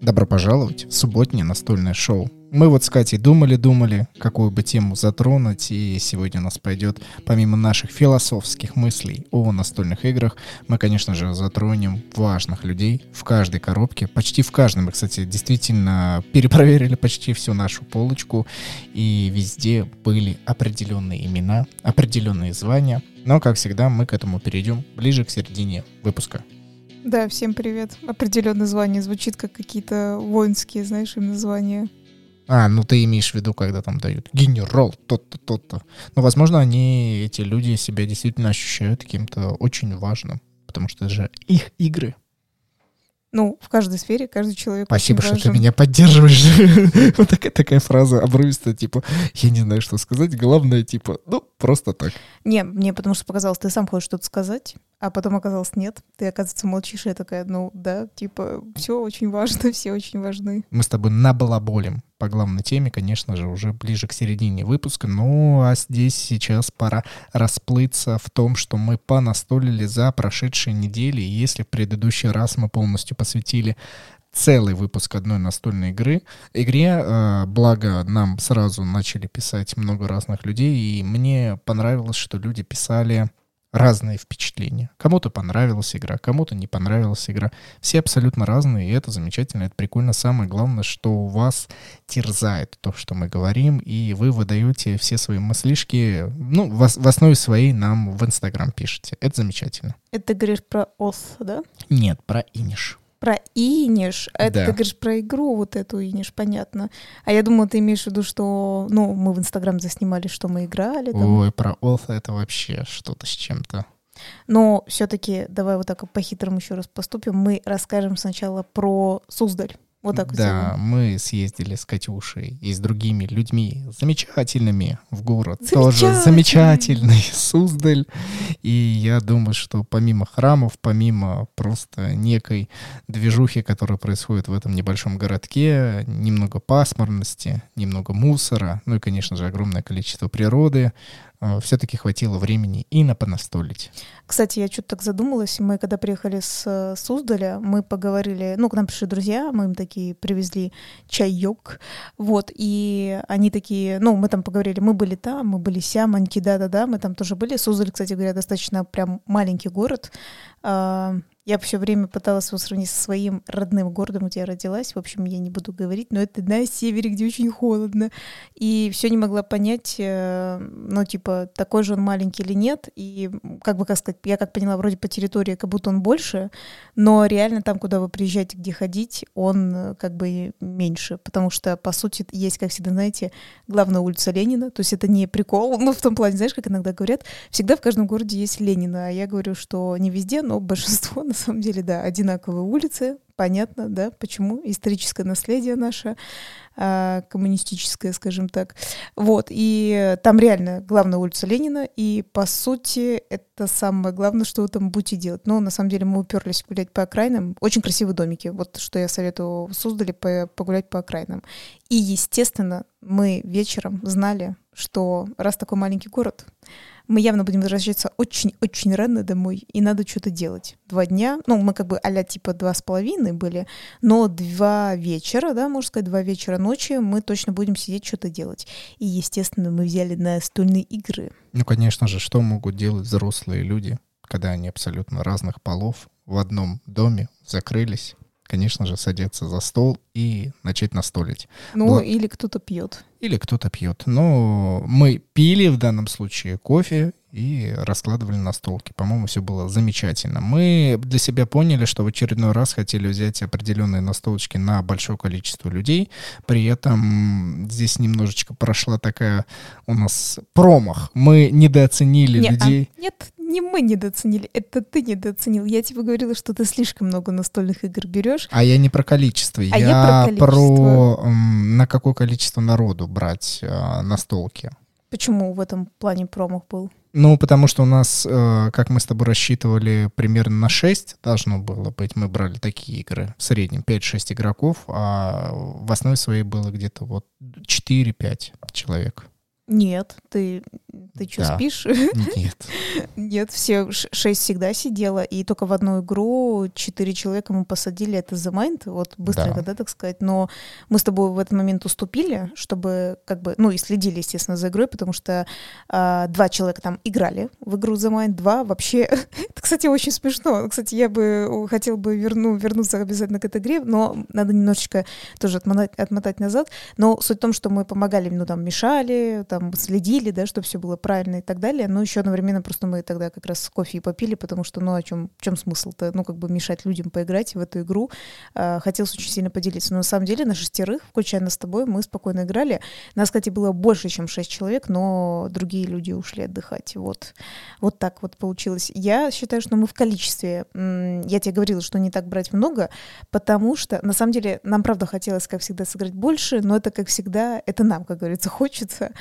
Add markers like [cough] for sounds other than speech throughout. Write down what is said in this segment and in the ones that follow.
добро пожаловать в субботнее настольное шоу. Мы вот с Катей думали-думали, какую бы тему затронуть, и сегодня у нас пойдет, помимо наших философских мыслей о настольных играх, мы, конечно же, затронем важных людей в каждой коробке, почти в каждом. Мы, кстати, действительно перепроверили почти всю нашу полочку, и везде были определенные имена, определенные звания. Но, как всегда, мы к этому перейдем ближе к середине выпуска. Да, всем привет. Определенное звание звучит как какие-то воинские, знаешь, им названия. А, ну ты имеешь в виду, когда там дают генерал, тот-то, тот-то. Ну, возможно, они, эти люди, себя действительно ощущают каким-то очень важным, потому что это же их игры. Ну, в каждой сфере каждый человек Спасибо, что ты меня поддерживаешь. [laughs] Вот такая, такая фраза обрывистая, типа, я не знаю, что сказать, главное, типа, ну, просто так. Не, мне потому что показалось, ты сам хочешь что-то сказать, а потом оказалось нет. Ты, оказывается, молчишь, и я такая, ну да, типа, все очень важно, [laughs] все очень важны. Мы с тобой набалаболим по главной теме, конечно же, уже ближе к середине выпуска. Ну, а здесь сейчас пора расплыться в том, что мы понастолили за прошедшие недели. Если в предыдущий раз мы полностью посвятили целый выпуск одной настольной игры. Игре, э, благо, нам сразу начали писать много разных людей, и мне понравилось, что люди писали разные впечатления. Кому-то понравилась игра, кому-то не понравилась игра. Все абсолютно разные, и это замечательно, это прикольно. Самое главное, что у вас терзает то, что мы говорим, и вы выдаете все свои мыслишки, ну, в, в основе своей нам в Инстаграм пишете. Это замечательно. Это ты говоришь про ОС, да? Нет, про иниш. Про Иниш. Это Да. ты говоришь про игру вот эту Иниш, понятно. А я думала, ты имеешь в виду, что, ну, мы в Инстаграм заснимали, что мы играли. там. Ой, про Олфа это вообще что-то с чем-то. Но все-таки давай вот так по-хитрому еще раз поступим. Мы расскажем сначала про Суздаль. Вот так вот Да, сделаем. мы съездили с Катюшей и с другими людьми замечательными в город. Тоже замечательный [laughs] Суздаль. И я думаю, что помимо храмов, помимо просто некой движухи, которая происходит в этом небольшом городке, немного пасмурности, немного мусора, ну и, конечно же, огромное количество природы, все-таки хватило времени и на понастолить. Кстати, я что-то так задумалась. Мы когда приехали с э, Суздаля, мы поговорили, ну, к нам пришли друзья, мы им такие привезли чаек, вот, и они такие, ну, мы там поговорили, мы были там, мы были сям, они да-да-да, мы там тоже были. Суздаль, кстати говоря, достаточно прям маленький город. Я все время пыталась его сравнить со своим родным городом, где я родилась. В общем, я не буду говорить, но это на севере, где очень холодно. И все не могла понять, э, ну, типа, такой же он маленький или нет. И, как бы, как сказать, я как поняла, вроде по территории, как будто он больше, но реально там, куда вы приезжаете, где ходить, он э, как бы меньше. Потому что, по сути, есть, как всегда, знаете, главная улица Ленина. То есть это не прикол, ну, в том плане, знаешь, как иногда говорят, всегда в каждом городе есть Ленина. А я говорю, что не везде, но [laughs] большинство, на самом деле, да, одинаковые улицы. Понятно, да, почему. Историческое наследие наше, а, коммунистическое, скажем так. Вот, и там реально главная улица Ленина, и, по сути, это самое главное, что вы там будете делать. Но, на самом деле, мы уперлись гулять по окраинам. Очень красивые домики. Вот что я советую по- погулять по окраинам. И, естественно, мы вечером знали, что раз такой маленький город, мы явно будем возвращаться очень-очень рано домой, и надо что-то делать. Два дня, ну, мы как бы а типа два с половиной были, но два вечера, да, можно сказать, два вечера ночи мы точно будем сидеть, что-то делать. И, естественно, мы взяли настольные игры. Ну, конечно же, что могут делать взрослые люди, когда они абсолютно разных полов в одном доме закрылись? Конечно же, садятся за стол и начать настолить. Ну, Бла- или кто-то пьет. Или кто-то пьет. Но мы пили в данном случае кофе и раскладывали на столки. По-моему, все было замечательно. Мы для себя поняли, что в очередной раз хотели взять определенные настолочки на большое количество людей. При этом здесь немножечко прошла такая у нас промах. Мы недооценили Не, а, людей. нет, не мы недооценили, это ты недооценил. Я тебе говорила, что ты слишком много настольных игр берешь. А я не про количество, я, А я про про м, на какое количество народу брать а, настолки. Почему в этом плане промах был? Ну, потому что у нас, э, как мы с тобой рассчитывали, примерно на 6 должно было быть. Мы брали такие игры, в среднем 5-6 игроков, а в основе своей было где-то вот 4-5 человек. Нет, ты, ты что, Да. спишь? Нет. Нет, все шесть всегда сидела, и только в одну игру четыре человека мы посадили, это The Mind, вот быстренько, Да. да, так сказать, но мы с тобой в этот момент уступили, чтобы как бы, ну и следили, естественно, за игрой, потому что а, два человека там играли в игру The Mind, два вообще, [laughs] это, кстати, очень смешно, кстати, я бы хотел бы верну, вернуться обязательно к этой игре, но надо немножечко тоже отмотать, отмотать назад, но суть в том, что мы помогали, ну там мешали, там следили, да, чтобы все было правильно и так далее. Но еще одновременно просто мы тогда как раз кофе и попили, потому что, ну, о чем, в чем смысл-то? Ну, как бы мешать людям поиграть в эту игру. А, хотелось очень сильно поделиться. Но на самом деле на шестерых, включая нас с тобой, мы спокойно играли. Нас, кстати, было больше, чем шесть человек, но другие люди ушли отдыхать. Вот, вот так вот получилось. Я считаю, что мы в количестве, я тебе говорила, что не так брать много, потому что, на самом деле, нам, правда, хотелось, как всегда, сыграть больше, но это, как всегда, это нам, как говорится, хочется,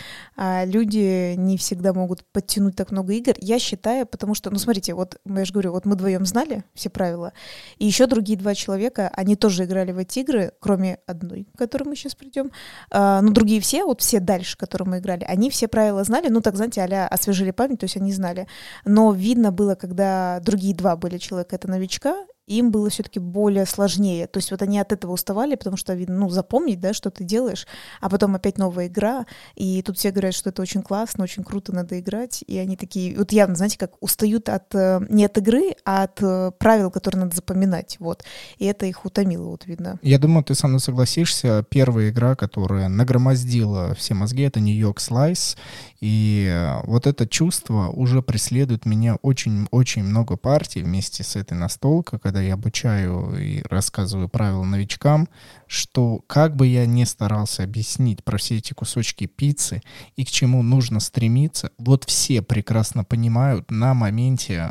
люди не всегда могут подтянуть так много игр. Я считаю, потому что, ну, смотрите, вот я же говорю, вот мы вдвоем знали все правила, и еще другие два человека, они тоже играли в эти игры, кроме одной, к которой мы сейчас придем. А, ну, другие все, вот все дальше, которые мы играли, они все правила знали, ну, так, знаете, а освежили память, то есть они знали. Но видно было, когда другие два были человека, это новичка, им было все-таки более сложнее. То есть вот они от этого уставали, потому что, ну, запомнить, да, что ты делаешь, а потом опять новая игра, и тут все говорят, что это очень классно, очень круто, надо играть, и они такие, вот явно, знаете, как устают от, э, не от игры, а от э, правил, которые надо запоминать, вот. И это их утомило, вот видно. Я думаю, ты со мной согласишься. Первая игра, которая нагромоздила все мозги, это Нью-Йорк Слайс. И э, вот это чувство уже преследует меня очень-очень много партий вместе с этой настолкой, когда я обучаю и рассказываю правила новичкам, что как бы я ни старался объяснить про все эти кусочки пиццы и к чему нужно стремиться, вот все прекрасно понимают на моменте,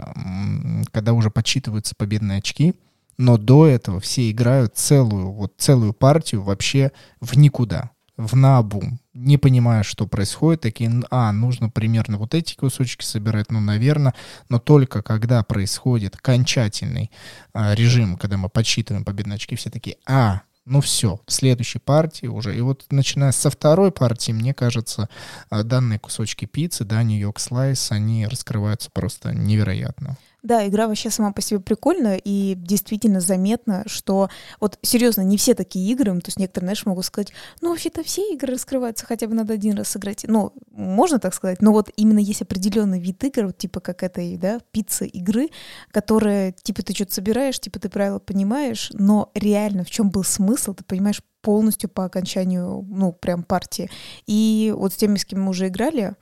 когда уже подсчитываются победные очки, но до этого все играют целую, вот целую партию вообще в никуда, в наобум, не понимая, что происходит, такие, «Н- а, нужно примерно вот эти кусочки собирать, ну, наверное, но только когда происходит окончательный а, режим, когда мы подсчитываем победные очки, все такие, а, ну все, в следующей партии уже. И вот начиная со второй партии, мне кажется, а, данные кусочки пиццы, да, Нью-Йорк Слайс, они раскрываются просто невероятно. Да, игра вообще сама по себе прикольная, и действительно заметно, что вот серьезно, не все такие игры, то есть некоторые, знаешь, могут сказать, ну вообще-то все игры раскрываются, хотя бы надо один раз сыграть. Ну, можно так сказать, но вот именно есть определенный вид игр, вот типа как этой, да, пиццы игры, которые, типа, ты что-то собираешь, типа, ты правила понимаешь, но реально в чем был смысл, ты понимаешь полностью по окончанию, ну, прям партии. И вот с теми, с кем мы уже играли,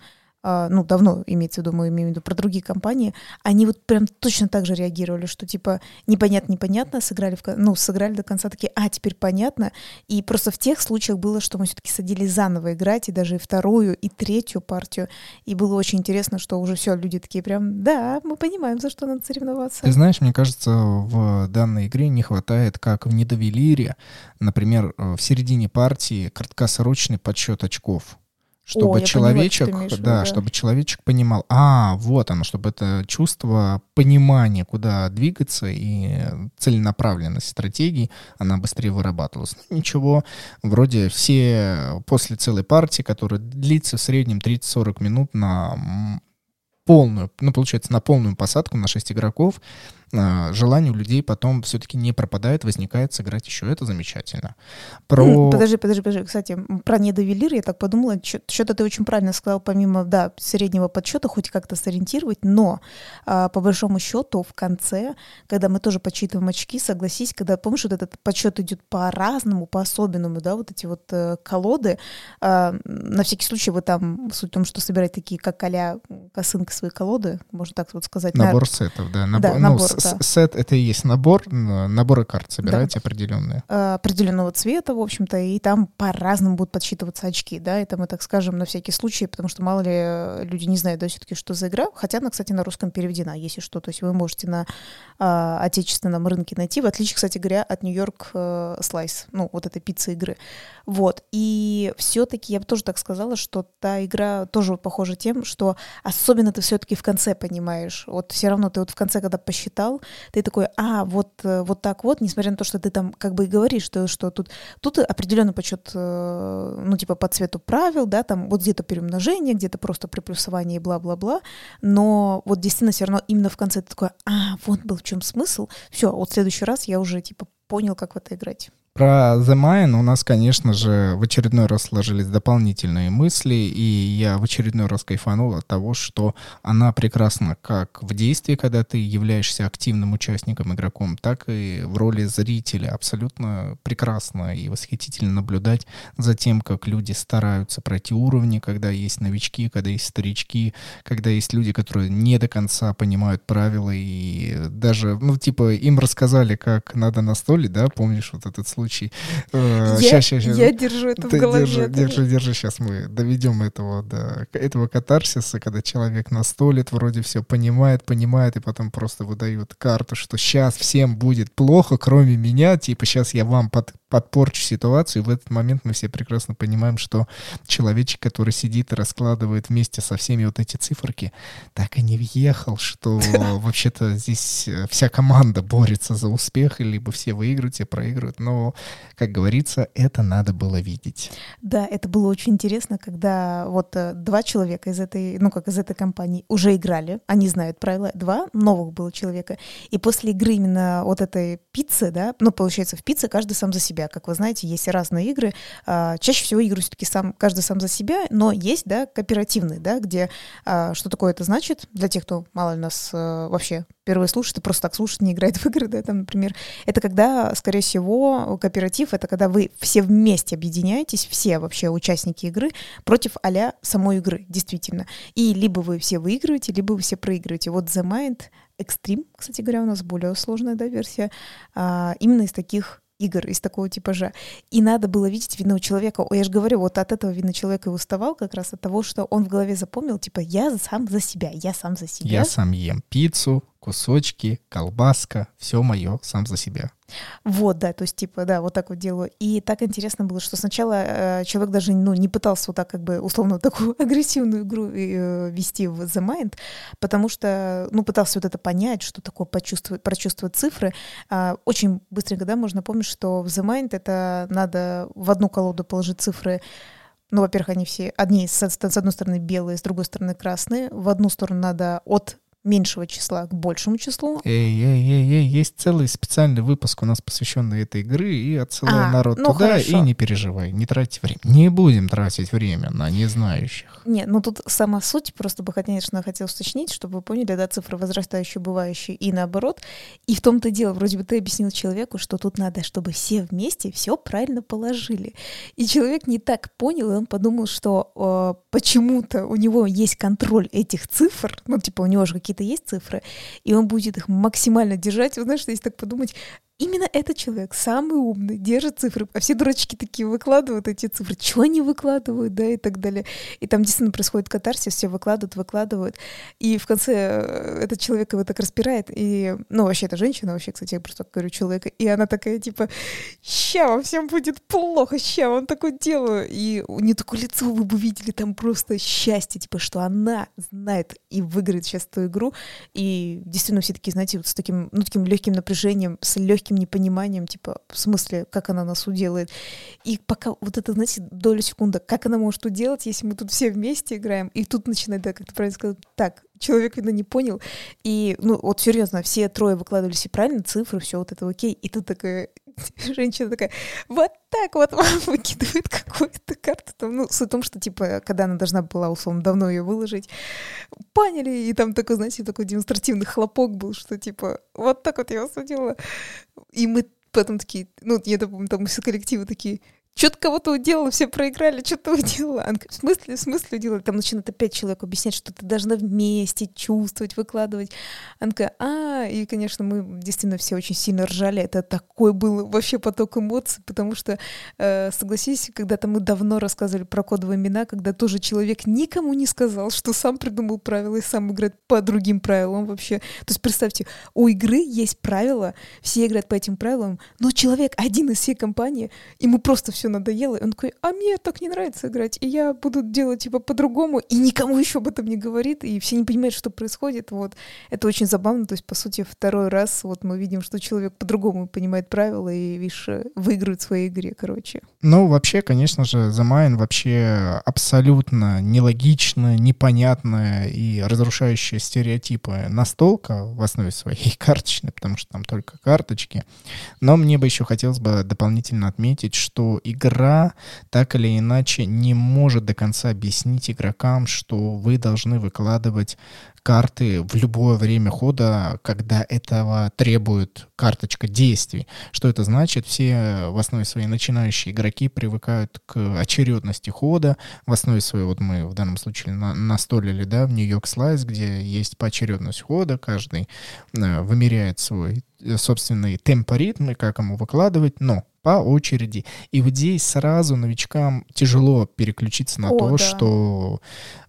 ну, давно имеется в виду, мы имеем в виду про другие компании, они вот прям точно так же реагировали, что типа непонятно-непонятно, сыграли, в, ну, сыграли до конца, такие, а, теперь понятно. И просто в тех случаях было, что мы все-таки садились заново играть, и даже и вторую, и третью партию. И было очень интересно, что уже все, люди такие прям, да, мы понимаем, за что надо соревноваться. Ты знаешь, мне кажется, в данной игре не хватает, как в недовелире, например, э, в середине партии краткосрочный подсчет очков. Чтобы поняла, человечек, что в виду, да, да. чтобы человечек понимал, а, вот оно, чтобы это чувство понимания, куда двигаться и целенаправленность стратегии, она быстрее вырабатывалась. Ну, ничего, вроде все после целой партии, которая длится в среднем 30-40 минут на полную, ну, получается, на полную посадку на 6 игроков, желание у людей потом все-таки не пропадает, возникает сыграть еще. Это замечательно. Про... Подожди, подожди, подожди. Кстати, про недовелир я так подумала. Что-то ты очень правильно сказал, помимо, да, среднего подсчета, хоть как-то сориентировать, но а, по большому счету в конце, когда мы тоже подсчитываем очки, согласись, когда, помнишь, вот этот подсчет идет по-разному, по-особенному, да, вот эти вот э, колоды, а, на всякий случай вы там, суть в том, что собирать такие, как а косынка свои колоды, можно так вот сказать. на- Набор сетов, да. Набор, Да, ну, набор. Да. Сет — это и есть набор, наборы карт собираете да. определенные. Определенного цвета, в общем-то, и там по-разному будут подсчитываться очки, да, это мы так скажем на всякий случай, потому что мало ли люди не знают, да, все-таки, что за игра, хотя она, кстати, на русском переведена, если что, то есть вы можете на а, отечественном рынке найти, в отличие, кстати говоря, от Нью-Йорк э, Слайс, ну, вот этой пиццы игры. Вот, и все-таки я бы тоже так сказала, что та игра тоже похожа тем, что особенно ты все-таки в конце понимаешь, вот все равно ты вот в конце, когда посчитал, ты такой, а, вот, э, вот так вот, несмотря на то, что ты там как бы и говоришь, что, что тут, тут определенный подсчет, э, ну, типа по цвету правил, да, там вот где-то перемножение, где-то просто приплюсование и бла-бла-бла, но вот действительно все равно именно в конце ты такой, а, вот был в чем смысл, все, вот в следующий раз я уже, типа, понял, как в это играть. Про The Mine у нас, конечно же, в очередной раз сложились дополнительные мысли, и я в очередной раз кайфанул от того, что она прекрасна как в действии, когда ты являешься активным участником, игроком, так и в роли зрителя. Абсолютно прекрасно и восхитительно наблюдать за тем, как люди стараются пройти уровни, когда есть новички, когда есть старички, когда есть люди, которые не до конца понимают правила, и даже, ну, типа, им рассказали, как надо на столе, да, помнишь вот этот случай, случай. Я, щас, щас, щас. я держу это Ты в голове. Держи, держи, держи, сейчас мы доведем этого до этого катарсиса, когда человек настолит, вроде все понимает, понимает, и потом просто выдают карту, что сейчас всем будет плохо, кроме меня, типа сейчас я вам под, подпорчу ситуацию, и в этот момент мы все прекрасно понимаем, что человечек, который сидит и раскладывает вместе со всеми вот эти циферки, так и не въехал, что [laughs] вообще-то здесь э, вся команда борется за успех, либо все выигрывают, все проигрывают, но как говорится, это надо было видеть. Да, это было очень интересно, когда вот э, два человека из этой, ну как из этой компании уже играли, они знают правила, два новых было человека, и после игры именно вот этой пиццы, да, ну получается в пицце каждый сам за себя, как вы знаете, есть разные игры, а, чаще всего игры все-таки сам, каждый сам за себя, но есть, да, кооперативные, да, где, а, что такое это значит, для тех, кто мало ли нас а, вообще первые слушают и просто так слушают, не играет [laughs] в игры, да, там, например, это когда, скорее всего, кооператив — это когда вы все вместе объединяетесь, все вообще участники игры, против а самой игры, действительно. И либо вы все выигрываете, либо вы все проигрываете. Вот The Mind Extreme, кстати говоря, у нас более сложная да, версия, а, именно из таких игр из такого типажа. И надо было видеть видно у человека. Я же говорю, вот от этого видно человек и уставал как раз от того, что он в голове запомнил, типа, я сам за себя, я сам за себя. Я сам ем пиццу, кусочки, колбаска, все мое, сам за себя. Вот, да, то есть, типа, да, вот так вот делаю. И так интересно было, что сначала э, человек даже, ну, не пытался вот так, как бы, условно, такую [laughs] агрессивную игру э, вести в The Mind, потому что, ну, пытался вот это понять, что такое почувствовать, прочувствовать цифры. А, очень быстренько, да, можно помнить, что в The Mind это надо в одну колоду положить цифры ну, во-первых, они все, одни с, с одной стороны белые, с другой стороны красные. В одну сторону надо от меньшего числа к большему числу. Эй, эй, эй, эй, есть целый специальный выпуск у нас, посвященный этой игры, и отсылаю а, народ ну туда, хорошо. и не переживай, не тратить время. Не будем тратить время на незнающих. Не, ну тут сама суть, просто бы, конечно, хотел уточнить, чтобы вы поняли, да, цифры возрастающие, бывающие и наоборот. И в том-то дело, вроде бы ты объяснил человеку, что тут надо, чтобы все вместе все правильно положили. И человек не так понял, и он подумал, что э, почему-то у него есть контроль этих цифр, ну, типа, у него же какие-то какие-то есть цифры, и он будет их максимально держать. Вы знаете, если так подумать, именно этот человек, самый умный, держит цифры, а все дурачки такие выкладывают эти цифры, чего они выкладывают, да, и так далее. И там действительно происходит катарсис, все выкладывают, выкладывают, и в конце э, этот человек его так распирает, и, ну, вообще, это женщина, вообще, кстати, я просто говорю человека, и она такая, типа, ща вам всем будет плохо, ща вам такое делаю, и у нее такое лицо, вы бы видели, там просто счастье, типа, что она знает и выиграет сейчас эту игру, и действительно все такие, знаете, вот с таким, ну, таким легким напряжением, с легким легким непониманием, типа, в смысле, как она нас уделает. И пока вот это, знаете, долю секунды, как она может уделать, если мы тут все вместе играем, и тут начинает, да, как ты правильно сказал, так, человек, видно, не понял. И, ну, вот серьезно, все трое выкладывали все правильно, цифры, все вот это окей. И тут такая [laughs] женщина такая, вот так вот вам [laughs] выкидывает какую-то карту. Там, ну, суть в том, что, типа, когда она должна была, условно, давно ее выложить, поняли, и там такой, знаете, такой демонстративный хлопок был, что, типа, вот так вот я вас судила. И мы потом такие, ну, я помню, там все коллективы такие, что-то кого-то уделала, все проиграли, что-то уделала. Она говорит, в смысле, в смысле уделала? Там начинает опять человек объяснять, что ты должна вместе чувствовать, выкладывать. Она такая, а, и, конечно, мы действительно все очень сильно ржали. Это такой был вообще поток эмоций, потому что, э, согласись, когда-то мы давно рассказывали про кодовые имена, когда тоже человек никому не сказал, что сам придумал правила и сам играет по другим правилам вообще. То есть представьте, у игры есть правила, все играют по этим правилам, но человек один из всей компании, ему просто все надоело, и он такой, а мне так не нравится играть, и я буду делать типа по-другому, и никому еще об этом не говорит, и все не понимают, что происходит, вот. Это очень забавно, то есть, по сути, второй раз вот мы видим, что человек по-другому понимает правила и, видишь, выигрывает в своей игре, короче. Ну, вообще, конечно же, The Mine вообще абсолютно нелогичная, непонятная и разрушающая стереотипы настолка в основе своей [laughs] карточной, потому что там только карточки. Но мне бы еще хотелось бы дополнительно отметить, что игра так или иначе не может до конца объяснить игрокам, что вы должны выкладывать карты в любое время хода, когда этого требует карточка действий. Что это значит? Все в основе своей начинающие игроки привыкают к очередности хода. В основе своей, вот мы в данном случае на, настолили, да, в Нью-Йорк Слайс, где есть поочередность хода, каждый э, вымеряет свой э, собственный темпоритм и как ему выкладывать, но по очереди. И вот здесь сразу новичкам тяжело переключиться на О, то, да. что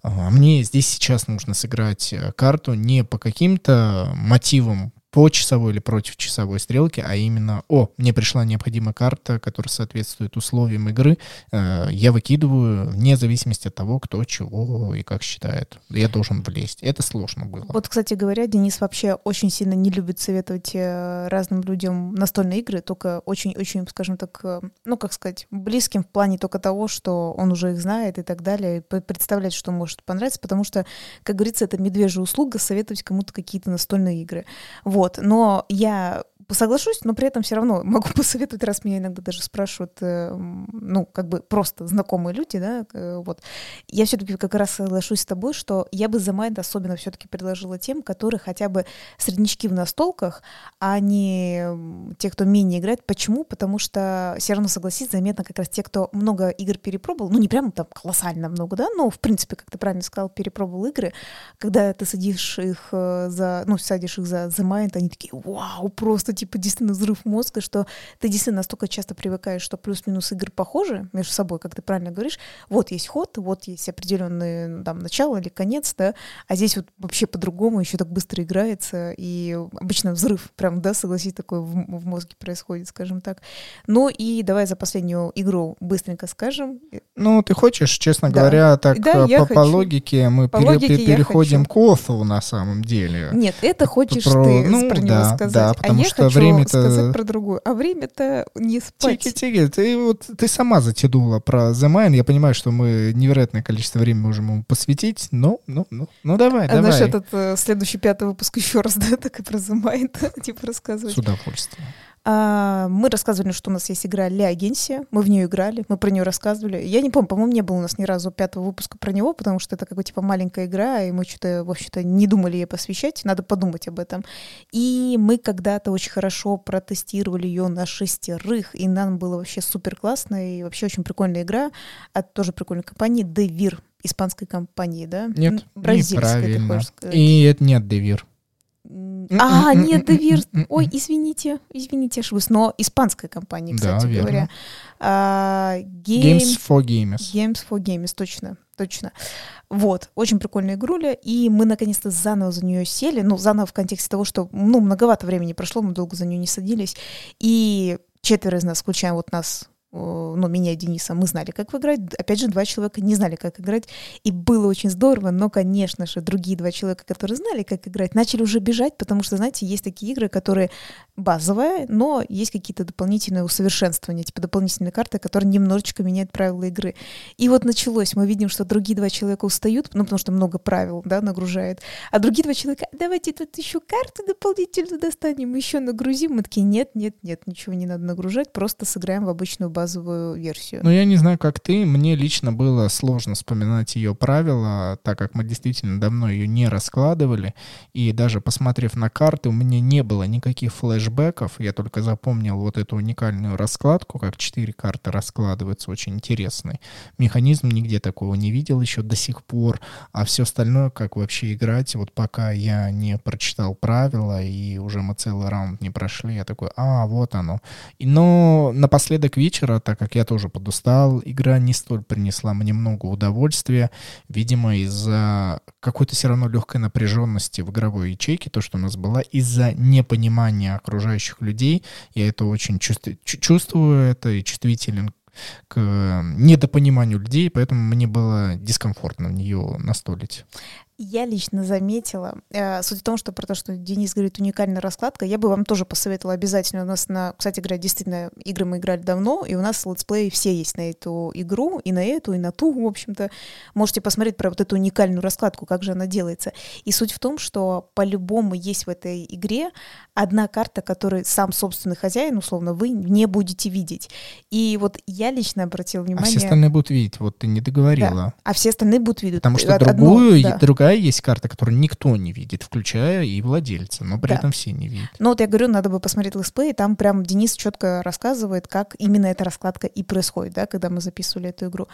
а, мне здесь сейчас нужно сыграть э, карту не по каким-то мотивам по часовой или против часовой стрелки, а именно, о, мне пришла необходимая карта, которая соответствует условиям игры, э, я выкидываю вне зависимости от того, кто чего и как считает. Я должен влезть. Это сложно было. Вот, кстати говоря, Денис вообще очень сильно не любит советовать э, разным людям настольные игры, только очень-очень, скажем так, э, ну, как сказать, близким в плане только того, что он уже их знает и так далее, представлять, что может понравиться, потому что, как говорится, это медвежья услуга советовать кому-то какие-то настольные игры. Вот. Вот, но я соглашусь, но при этом все равно могу [laughs] посоветовать, раз меня иногда даже спрашивают, э, ну, как бы просто знакомые люди, да, э, вот. Я все-таки как раз соглашусь с тобой, что я бы за Майнд особенно все-таки предложила тем, которые хотя бы среднячки в настолках, а не те, кто менее играет. Почему? Потому что все равно согласись, заметно как раз те, кто много игр перепробовал, ну, не прям там колоссально много, да, но, в принципе, как ты правильно сказал, перепробовал игры, когда ты садишь их э, за, ну, садишь их за The Mind, они такие, вау, просто типа действительно взрыв мозга, что ты действительно настолько часто привыкаешь, что плюс-минус игры похожи между собой, как ты правильно говоришь. Вот есть ход, вот есть определенный там начало или конец, да, а здесь вот вообще по-другому еще так быстро играется, и обычно взрыв, прям, да, согласись, такой в, в мозге происходит, скажем так. Ну и давай за последнюю игру быстренько скажем. Ну, ты хочешь, честно да. говоря, так да, по, по логике мы по пере, логике переходим к Офу на самом деле. Нет, это хочешь про, ты ну, про него да, сказать. Да, потому а что хочу время-то... сказать про другую. А время-то не спать. Тики-тики, ты вот ты сама затянула про The Mind. Я понимаю, что мы невероятное количество времени можем ему посвятить, но, ну, ну, ну давай, а, давай. Знаешь, этот э, следующий пятый выпуск еще раз, [laughs] да, так и про The Mind, [laughs] типа рассказывать. С удовольствием. А, мы рассказывали, что у нас есть игра Ля Агенсия. Мы в нее играли, мы про нее рассказывали. Я не помню, по-моему, не было у нас ни разу пятого выпуска про него, потому что это какая типа маленькая игра, и мы что-то, в общем-то, не думали ей посвящать. Надо подумать об этом. И мы когда-то очень хорошо протестировали ее на шестерых, и нам было вообще супер классно, и вообще очень прикольная игра от тоже прикольной компании Devir, испанской компании, да? Нет, Бразильской, неправильно. И это нет Девир. А, нет, Девир. Ой, извините, извините, ошиблась. Но испанская компания, кстати да, говоря. А, game... Games for Gamers. Games for Gamers, точно, точно. Вот, очень прикольная игруля, и мы наконец-то заново за нее сели, ну, заново в контексте того, что, ну, многовато времени прошло, мы долго за нее не садились, и четверо из нас, включая вот нас, ну, меня и Дениса, мы знали, как играть. Опять же, два человека не знали, как играть. И было очень здорово, но, конечно же, другие два человека, которые знали, как играть, начали уже бежать, потому что, знаете, есть такие игры, которые базовые, но есть какие-то дополнительные усовершенствования, типа дополнительные карты, которые немножечко меняют правила игры. И вот началось. Мы видим, что другие два человека устают, ну, потому что много правил, да, нагружает. А другие два человека, давайте тут еще карту дополнительно достанем, еще нагрузим. Мы такие, нет, нет, нет, ничего не надо нагружать, просто сыграем в обычную базовую версию. Ну, я не знаю, как ты. Мне лично было сложно вспоминать ее правила, так как мы действительно давно ее не раскладывали. И даже посмотрев на карты, у меня не было никаких флешбеков. Я только запомнил вот эту уникальную раскладку, как четыре карты раскладываются, очень интересный. Механизм нигде такого не видел еще до сих пор. А все остальное, как вообще играть, вот пока я не прочитал правила и уже мы целый раунд не прошли, я такой, а, вот оно. Но напоследок вечера, так как я тоже подустал, игра не столь принесла мне много удовольствия. Видимо, из-за какой-то все равно легкой напряженности в игровой ячейке, то, что у нас была, из-за непонимания окружающих людей. Я это очень чувствую, чувствую это и чувствителен к недопониманию людей, поэтому мне было дискомфортно в нее настолить. Я лично заметила, э, суть в том, что про то, что Денис говорит уникальная раскладка, я бы вам тоже посоветовала обязательно. У нас на, кстати говоря, действительно, игры мы играли давно, и у нас летсплеи все есть на эту игру, и на эту, и на ту, в общем-то. Можете посмотреть про вот эту уникальную раскладку, как же она делается. И суть в том, что по-любому есть в этой игре одна карта, которую сам собственный хозяин, условно, вы не будете видеть. И вот я лично обратила внимание... А все остальные будут видеть, вот ты не договорила. Да, а все остальные будут видеть. Потому что другую, Одно, да. другая другая есть карта, которую никто не видит, включая и владельца, но при да. этом все не видят. Ну вот я говорю, надо бы посмотреть летсплей, там прям Денис четко рассказывает, как именно эта раскладка и происходит, да, когда мы записывали эту игру.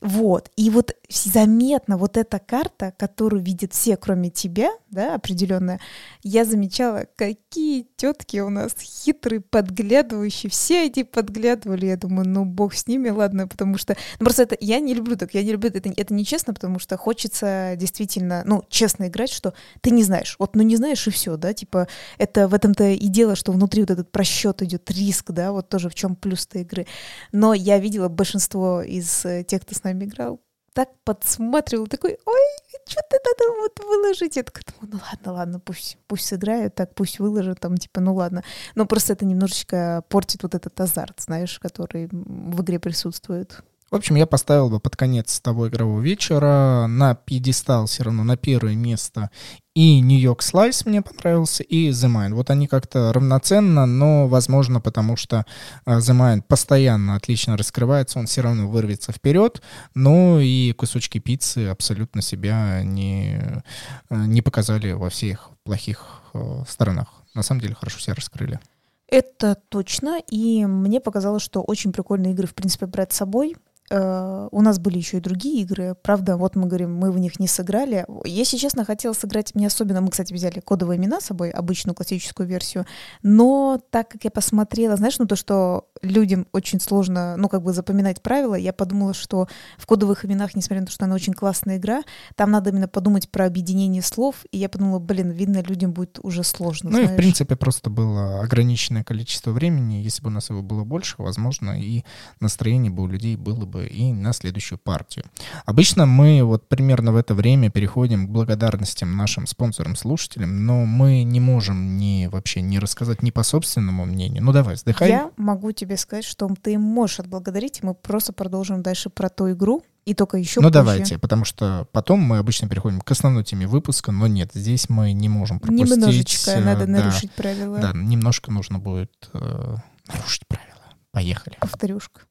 Вот. И вот заметно вот эта карта, которую видят все, кроме тебя, да, определенная, я замечала, какие тетки у нас хитрые, подглядывающие. Все эти подглядывали, я думаю, ну бог с ними, ладно, потому что... Ну просто это... Я не люблю так, я не люблю это, это нечестно, потому что хочется действительно ну, честно играть, что ты не знаешь. Вот, ну, не знаешь, и все, да, типа, это в этом-то и дело, что внутри вот этот просчет идет, риск, да, вот тоже в чем плюс этой игры. Но я видела большинство из э, тех, кто с нами играл, так подсматривал, такой, ой, что-то надо вот выложить. Я такая думаю, ну ладно, ладно, пусть, пусть сыграют, так пусть выложат, там, типа, ну ладно. Но просто это немножечко портит вот этот азарт, знаешь, который в игре присутствует. В общем, я поставил бы под конец того игрового вечера на пьедестал все равно на первое место и York Slice мне понравился, и The Mind. Вот они как-то равноценно, но, возможно, потому что э, The Mind постоянно отлично раскрывается, он все равно вырвется вперед, но и кусочки пиццы абсолютно себя не, э, не показали во всех плохих э, сторонах. На самом деле хорошо себя раскрыли. Это точно, и мне показалось, что очень прикольные игры, в принципе, брать с собой. Э, у нас были еще и другие игры. Правда, вот мы говорим, мы в них не сыграли. Если честно, хотела сыграть мне особенно. Мы, кстати, взяли кодовые имена с собой, обычную классическую версию. Но так как я посмотрела, знаешь, ну то, что людям очень сложно, ну, как бы запоминать правила, я подумала, что в кодовых именах, несмотря на то, что она очень классная игра, там надо именно подумать про объединение слов. И я подумала, блин, видно, людям будет уже сложно. Ну знаешь. и, в принципе, просто было ограниченное количество времени. Если бы у нас его было больше, возможно, и настроение бы у людей было бы и на следующую партию. Обычно мы вот примерно в это время переходим к благодарностям нашим спонсорам-слушателям, но мы не можем ни вообще не рассказать ни по собственному мнению. Ну давай, вздыхай. Я могу тебе сказать, что ты можешь отблагодарить, и мы просто продолжим дальше про ту игру, и только еще Ну позже. давайте, потому что потом мы обычно переходим к основной теме выпуска, но нет, здесь мы не можем пропустить. Немножечко надо да, нарушить правила. Да, немножко нужно будет э, нарушить правила. Поехали. Повторюшка.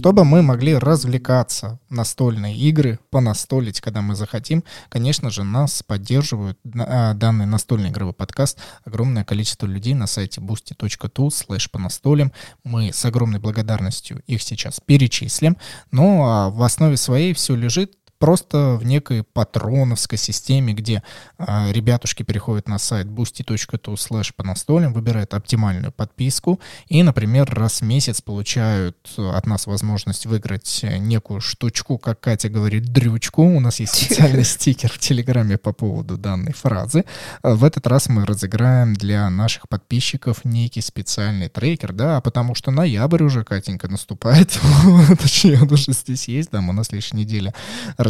Чтобы мы могли развлекаться, настольные игры, понастолить, когда мы захотим, конечно же, нас поддерживают а, данный настольный игровой подкаст огромное количество людей на сайте boosty.tu slash понастолим. Мы с огромной благодарностью их сейчас перечислим, но а, в основе своей все лежит просто в некой патроновской системе, где э, ребятушки переходят на сайт boosty.tu slash по настолям, выбирают оптимальную подписку и, например, раз в месяц получают от нас возможность выиграть некую штучку, как Катя говорит, дрючку. У нас есть специальный [laughs] стикер в Телеграме по поводу данной фразы. А, в этот раз мы разыграем для наших подписчиков некий специальный трекер, да, потому что ноябрь уже, Катенька, наступает. [laughs] Точнее, он уже здесь есть, да, у нас лишь неделя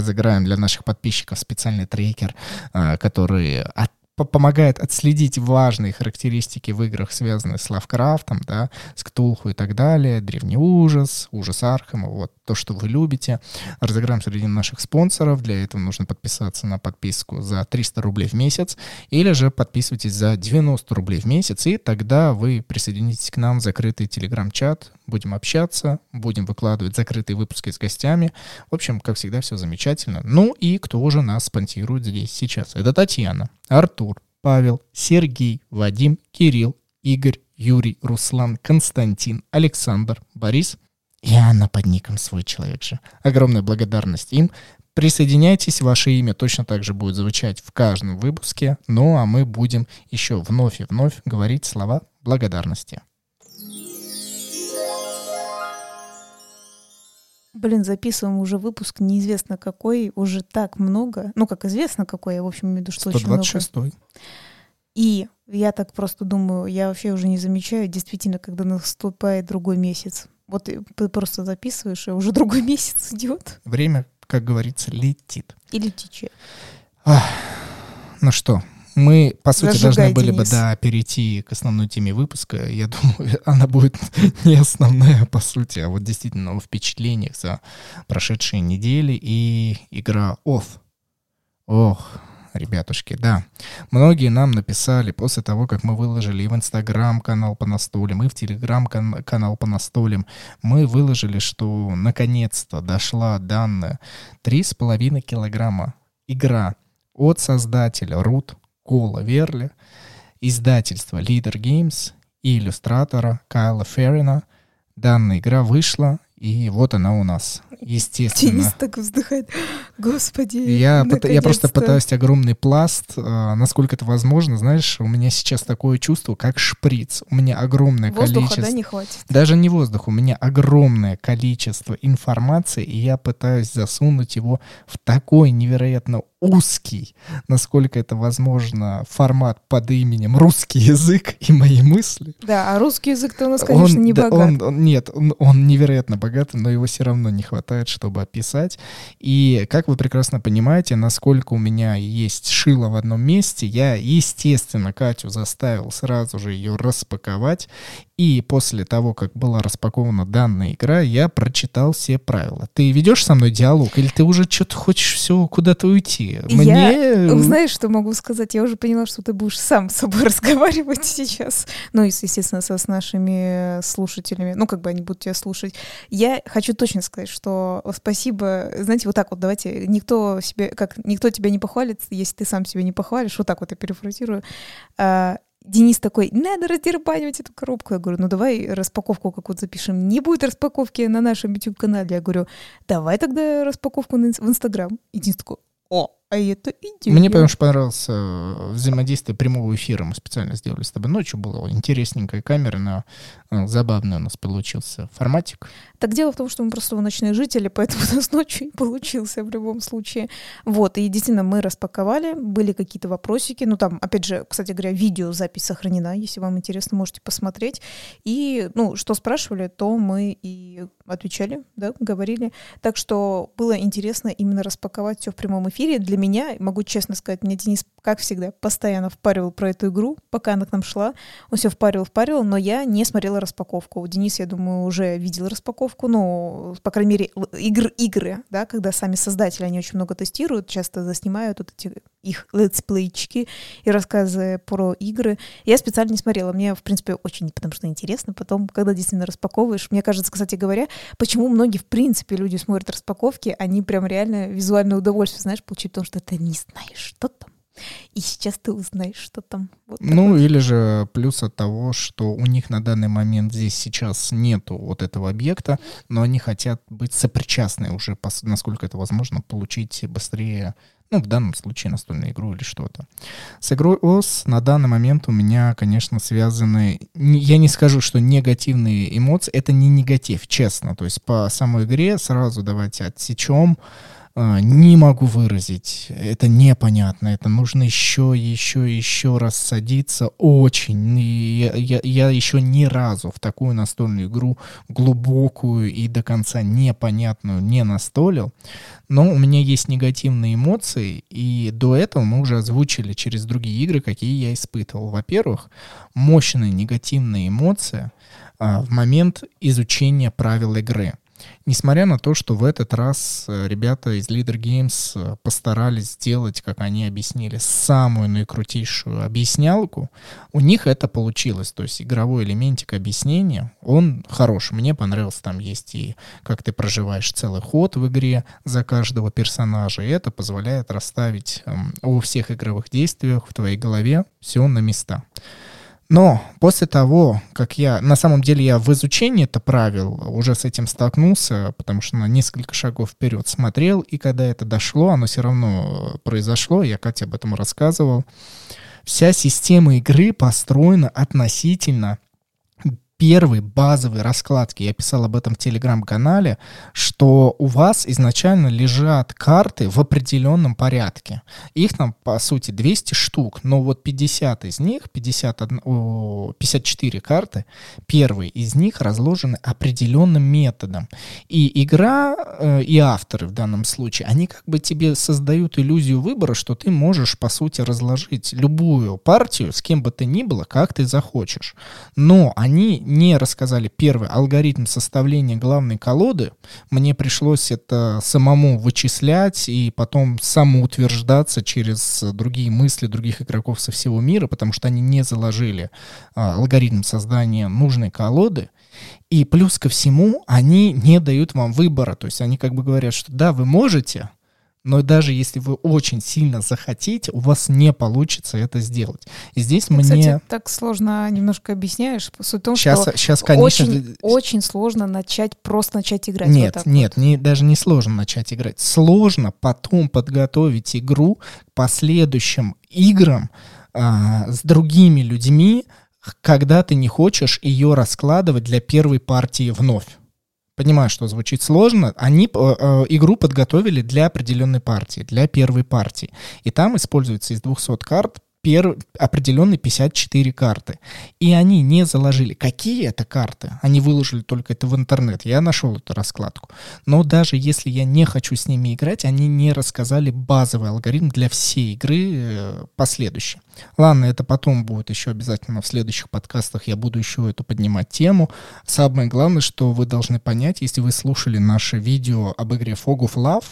разыграем для наших подписчиков специальный трекер, а, который от помогает отследить важные характеристики в играх, связанные с Лавкрафтом, да, с Ктулху и так далее, Древний ужас, ужас Архема, вот то, что вы любите. Разыграем среди наших спонсоров. Для этого нужно подписаться на подписку за 300 рублей в месяц или же подписывайтесь за 90 рублей в месяц, и тогда вы присоединитесь к нам в закрытый телеграм-чат, будем общаться, будем выкладывать закрытые выпуски с гостями. В общем, как всегда, все замечательно. Ну и кто же нас спонсирует здесь сейчас? Это Татьяна, Артур, Павел, Сергей, Вадим, Кирилл, Игорь, Юрий, Руслан, Константин, Александр, Борис и Анна под ником «Свой человек же». Огромная благодарность им. Присоединяйтесь, ваше имя точно так же будет звучать в каждом выпуске, ну а мы будем еще вновь и вновь говорить слова благодарности. Блин, записываем уже выпуск, неизвестно какой, уже так много. Ну, как известно какой, я, в общем, имею в виду, что 126 очень много. И я так просто думаю, я вообще уже не замечаю, действительно, когда наступает другой месяц. Вот ты просто записываешь, и уже [laughs] другой месяц идет. Время, как говорится, летит. Или течет. Ну что, мы, по сути, Зажигай, должны были Денис. бы, да, перейти к основной теме выпуска. Я [laughs] думаю, она будет [laughs] не основная, по сути, а вот действительно о впечатлениях за прошедшие недели и игра Off. Ох, ребятушки, да. Многие нам написали после того, как мы выложили и в Инстаграм канал по настолям, и в Телеграм канал по настолям, мы выложили, что наконец-то дошла данная 3,5 килограмма игра от создателя Рут Кола Верли, издательства Leader Games и иллюстратора Кайла Феррина. Данная игра вышла, и вот она у нас, естественно. Денис так вздыхает. Господи, я, я просто пытаюсь огромный пласт, э, насколько это возможно. Знаешь, у меня сейчас такое чувство, как шприц. У меня огромное Воздуха, количество... да, не хватит? Даже не воздух, у меня огромное количество информации, и я пытаюсь засунуть его в такой невероятно узкий, насколько это возможно, формат под именем русский язык и мои мысли. Да, а русский язык-то у нас, конечно, он, не да, богат. Он, он, нет, он, он невероятно богат, но его все равно не хватает, чтобы описать. И как вы прекрасно понимаете, насколько у меня есть шило в одном месте, я, естественно, Катю заставил сразу же ее распаковать. И после того, как была распакована данная игра, я прочитал все правила. Ты ведешь со мной диалог, или ты уже что-то хочешь все куда-то уйти? Мне... Я, знаешь, что могу сказать? Я уже поняла, что ты будешь сам с собой [laughs] разговаривать сейчас. Ну, естественно, со, с нашими слушателями. Ну, как бы они будут тебя слушать. Я хочу точно сказать, что спасибо. Знаете, вот так вот давайте. Никто себе, как никто тебя не похвалит, если ты сам себя не похвалишь. Вот так вот я перефразирую. А, Денис такой, надо раздербанивать эту коробку. Я говорю, ну давай распаковку какую-то запишем. Не будет распаковки на нашем YouTube-канале. Я говорю, давай тогда распаковку в Инстаграм. И Денис такой, о, а это идея. Мне, потому что понравилось э, взаимодействие прямого эфира. Мы специально сделали с тобой ночью. Было интересненькая камера, э, забавный у нас получился форматик. Так дело в том, что мы просто ночные жители, поэтому [laughs] у нас ночью и получился в любом случае. Вот, и действительно мы распаковали, были какие-то вопросики. Ну там, опять же, кстати говоря, видеозапись сохранена, если вам интересно, можете посмотреть. И, ну, что спрашивали, то мы и отвечали, да, говорили. Так что было интересно именно распаковать все в прямом эфире. Для меня, могу честно сказать, мне Денис, как всегда, постоянно впаривал про эту игру, пока она к нам шла. Он все впаривал, впаривал, но я не смотрела распаковку. Денис, я думаю, уже видел распаковку, ну, по крайней мере, игр, игры, да, когда сами создатели, они очень много тестируют, часто заснимают вот эти их летсплейчики и рассказы про игры. Я специально не смотрела. Мне, в принципе, очень потому что интересно. Потом, когда действительно распаковываешь, мне кажется, кстати говоря, почему многие, в принципе, люди смотрят распаковки, они прям реально визуальное удовольствие, знаешь, получают, потому что ты не знаешь, что там. И сейчас ты узнаешь, что там. Вот ну, такое. или же плюс от того, что у них на данный момент здесь сейчас нету вот этого объекта, но они хотят быть сопричастны уже, насколько это возможно, получить быстрее ну, в данном случае настольную игру или что-то. С игрой ОС на данный момент у меня, конечно, связаны... Я не скажу, что негативные эмоции. Это не негатив, честно. То есть по самой игре сразу давайте отсечем не могу выразить, это непонятно, это нужно еще, еще, еще раз садиться очень. И я, я, я еще ни разу в такую настольную игру глубокую и до конца непонятную не настолил, но у меня есть негативные эмоции, и до этого мы уже озвучили через другие игры, какие я испытывал. Во-первых, мощная негативная эмоция а, в момент изучения правил игры. Несмотря на то, что в этот раз э, ребята из Leader Games э, постарались сделать, как они объяснили, самую наикрутейшую объяснялку, у них это получилось. То есть игровой элементик объяснения, он хорош. Мне понравился, там есть и как ты проживаешь целый ход в игре за каждого персонажа, и это позволяет расставить эм, о всех игровых действиях в твоей голове все на места. Но после того, как я, на самом деле я в изучении это правил уже с этим столкнулся, потому что на несколько шагов вперед смотрел, и когда это дошло, оно все равно произошло, я Кате об этом рассказывал. Вся система игры построена относительно первой базовой раскладки, я писал об этом в телеграм-канале, что у вас изначально лежат карты в определенном порядке. Их там, по сути, 200 штук, но вот 50 из них, 51, о, 54 карты, первые из них разложены определенным методом. И игра, э, и авторы в данном случае, они как бы тебе создают иллюзию выбора, что ты можешь, по сути, разложить любую партию, с кем бы ты ни было, как ты захочешь. Но они не рассказали первый алгоритм составления главной колоды, мне пришлось это самому вычислять и потом самоутверждаться через другие мысли других игроков со всего мира, потому что они не заложили а, алгоритм создания нужной колоды. И плюс ко всему, они не дают вам выбора. То есть они как бы говорят, что да, вы можете, но даже если вы очень сильно захотите, у вас не получится это сделать. И здесь Ты, мне... Кстати, так сложно немножко объясняешь. Суть в том, сейчас, что сейчас, конечно... очень, очень сложно начать, просто начать играть. Нет, вот нет, вот. не, даже не сложно начать играть. Сложно потом подготовить игру к последующим играм а, с другими людьми, когда ты не хочешь ее раскладывать для первой партии вновь понимаю, что звучит сложно, они э, э, игру подготовили для определенной партии, для первой партии. И там используется из 200 карт пер, определенные 54 карты. И они не заложили, какие это карты. Они выложили только это в интернет. Я нашел эту раскладку. Но даже если я не хочу с ними играть, они не рассказали базовый алгоритм для всей игры э, последующий. Ладно, это потом будет еще обязательно в следующих подкастах. Я буду еще эту поднимать тему. Самое главное, что вы должны понять, если вы слушали наше видео об игре Fog of Love,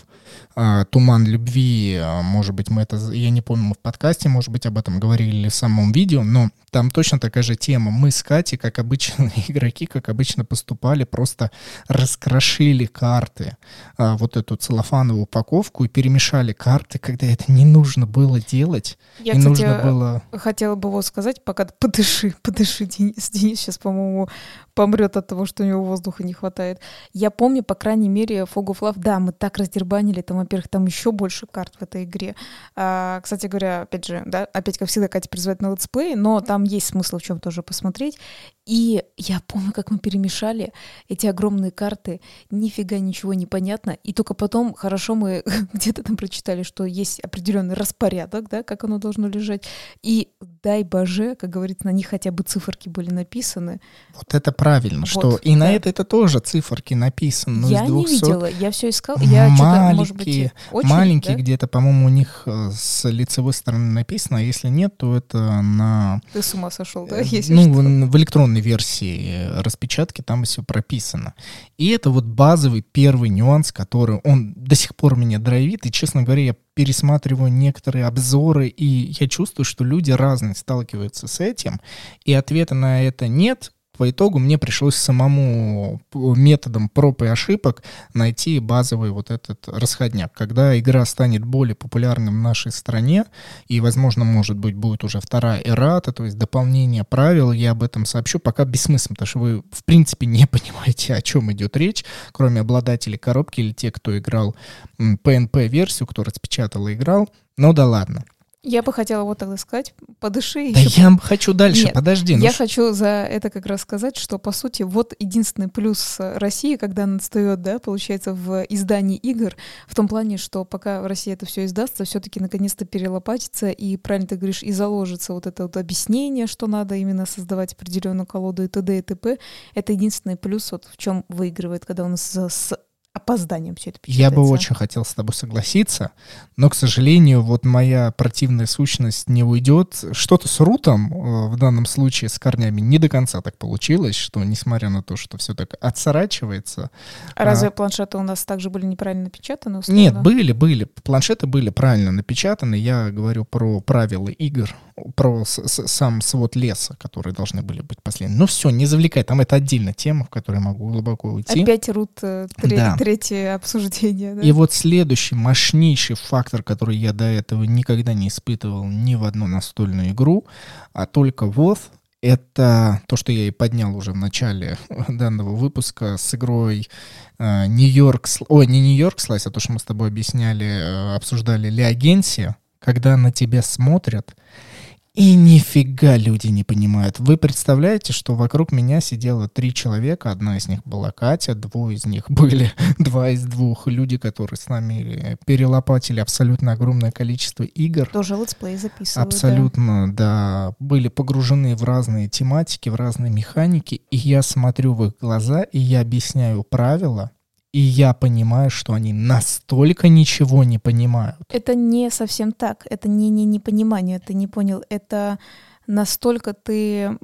а, Туман любви, а, может быть, мы это, я не помню, мы в подкасте, может быть, об этом говорили или в самом видео, но там точно такая же тема. Мы с Катей, как обычные [laughs] игроки, как обычно поступали, просто раскрошили карты, а, вот эту целлофановую упаковку и перемешали карты, когда это не нужно было делать. Я, не кстати, нужно было... хотела бы вот сказать, пока подыши, [laughs] подыши, Денис. Денис сейчас, по-моему, помрет от того, что у него воздуха не хватает. Я помню, по крайней мере, Fog of Love, да, мы так раздербанили, там, во-первых, там еще больше карт в этой игре. А, кстати говоря, опять же, да, опять, как всегда, Катя призывает на летсплей, но там есть смысл в чем тоже посмотреть. И я помню, как мы перемешали эти огромные карты, нифига ничего не понятно, и только потом хорошо мы [laughs] где-то там прочитали, что есть определенный распорядок, да, как оно должно лежать, и дай боже, как говорится, на них хотя бы циферки были написаны. Вот это правильно, вот, что и да. на это это тоже циферки написаны. Я не видела, я все искал, я что-то, может быть, очень, маленькие да? где-то, по-моему, у них э, с лицевой стороны написано, а если нет, то это на... Ты с ума сошел, да? Э, если ну, что? в электронной версии э, распечатки там все прописано. И это вот базовый первый нюанс, который он до сих пор меня драйвит, и, честно говоря, я пересматриваю некоторые обзоры, и я чувствую, что люди разные сталкиваются с этим, и ответа на это нет, по итогу мне пришлось самому методом проб и ошибок найти базовый вот этот расходняк. Когда игра станет более популярным в нашей стране, и, возможно, может быть, будет уже вторая эрата, то есть дополнение правил, я об этом сообщу, пока бессмысленно, потому что вы, в принципе, [laughs] не понимаете, о чем идет речь, кроме обладателей коробки или те, кто играл PNP-версию, кто распечатал и играл. Ну да ладно. Я бы хотела вот тогда сказать, подыши. Да еще я хочу дальше, Нет, подожди. ну Я ш- хочу за это как раз сказать, что, по сути, вот единственный плюс России, когда она отстает, да, получается, в издании игр, в том плане, что пока в России это все издастся, все-таки наконец-то перелопатится, и, правильно ты говоришь, и заложится вот это вот объяснение, что надо именно создавать определенную колоду и т.д. и т.п. Это единственный плюс, вот в чем выигрывает, когда у нас с опозданием все это Я бы печатается. очень хотел с тобой согласиться, но, к сожалению, вот моя противная сущность не уйдет. Что-то с рутом, э, в данном случае с корнями, не до конца так получилось, что, несмотря на то, что все так отсорачивается, А разве планшеты у нас также были неправильно напечатаны? условно? Нет, были, были. Планшеты были правильно напечатаны. Я говорю про правила игр, про с- с- сам свод леса, которые должны были быть последними. Ну все, не завлекай, там это отдельная тема, в которой могу глубоко уйти. Опять рут э, тре- Да. Третье обсуждение. Да? И вот следующий мощнейший фактор, который я до этого никогда не испытывал ни в одну настольную игру, а только вот это то, что я и поднял уже в начале [laughs] данного выпуска с игрой э, Нью-Йорк... Сл- Ой, не New York Slice, а то, что мы с тобой объясняли, э, обсуждали Леогенсия, когда на тебя смотрят, и нифига люди не понимают. Вы представляете, что вокруг меня сидело три человека, одна из них была Катя, двое из них были [laughs] два из двух люди, которые с нами перелопатили абсолютно огромное количество игр. Тоже летсплей записывают. да. Абсолютно, да, были погружены в разные тематики, в разные механики, и я смотрю в их глаза, и я объясняю правила, и я понимаю, что они настолько ничего не понимают. Это не совсем так. Это не, не непонимание, ты не понял. Это настолько ты...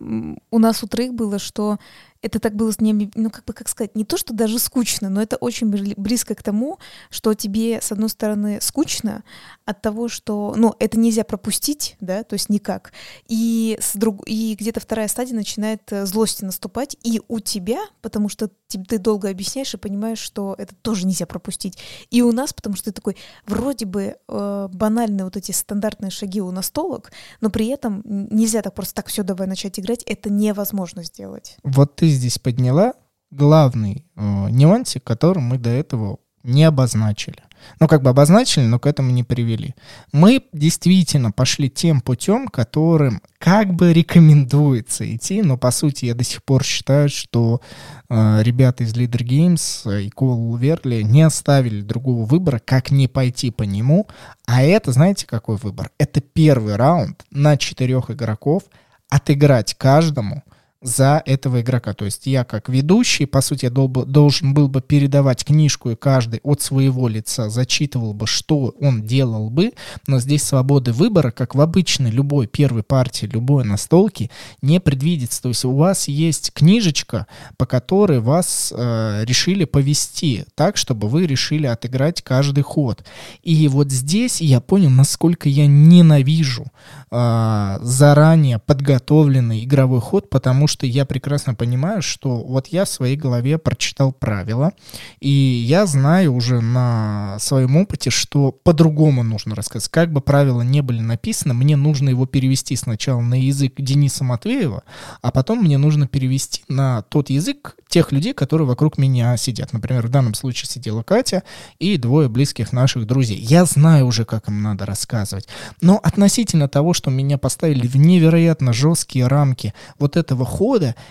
У нас у троих было, что это так было, не, ну как бы, как сказать, не то, что даже скучно, но это очень бли- близко к тому, что тебе, с одной стороны, скучно от того, что, ну, это нельзя пропустить, да, то есть никак, и, с друг... и где-то вторая стадия начинает э, злости наступать, и у тебя, потому что ты, долго объясняешь и понимаешь, что это тоже нельзя пропустить, и у нас, потому что ты такой, вроде бы э, банальные вот эти стандартные шаги у настолок, но при этом нельзя так просто так все давай начать играть, это невозможно сделать. Вот ты здесь подняла главный э, нюансик, который мы до этого не обозначили. Ну, как бы обозначили, но к этому не привели. Мы действительно пошли тем путем, которым как бы рекомендуется идти, но по сути я до сих пор считаю, что э, ребята из Leader Games и Call Верли не оставили другого выбора, как не пойти по нему. А это, знаете, какой выбор? Это первый раунд на четырех игроков, отыграть каждому за этого игрока. То есть я как ведущий, по сути, я должен был бы передавать книжку, и каждый от своего лица зачитывал бы, что он делал бы, но здесь свободы выбора, как в обычной любой первой партии, любой настолки, не предвидится. То есть у вас есть книжечка, по которой вас э, решили повести так, чтобы вы решили отыграть каждый ход. И вот здесь я понял, насколько я ненавижу а, заранее подготовленный игровой ход, потому что я прекрасно понимаю, что вот я в своей голове прочитал правила, и я знаю уже на своем опыте, что по-другому нужно рассказать. Как бы правила не были написаны, мне нужно его перевести сначала на язык Дениса Матвеева, а потом мне нужно перевести на тот язык тех людей, которые вокруг меня сидят. Например, в данном случае сидела Катя и двое близких наших друзей. Я знаю уже, как им надо рассказывать. Но относительно того, что меня поставили в невероятно жесткие рамки вот этого хода,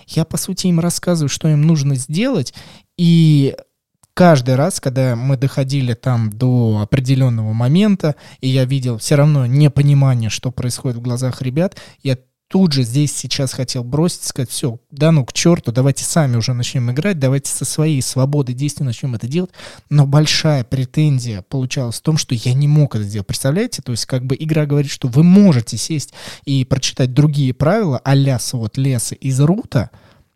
я, по сути, им рассказываю, что им нужно сделать, и каждый раз, когда мы доходили там до определенного момента, и я видел все равно непонимание, что происходит в глазах ребят, я тут же здесь сейчас хотел бросить, сказать, все, да ну к черту, давайте сами уже начнем играть, давайте со своей свободой действий начнем это делать. Но большая претензия получалась в том, что я не мог это сделать. Представляете? То есть как бы игра говорит, что вы можете сесть и прочитать другие правила а-ля свод леса из рута,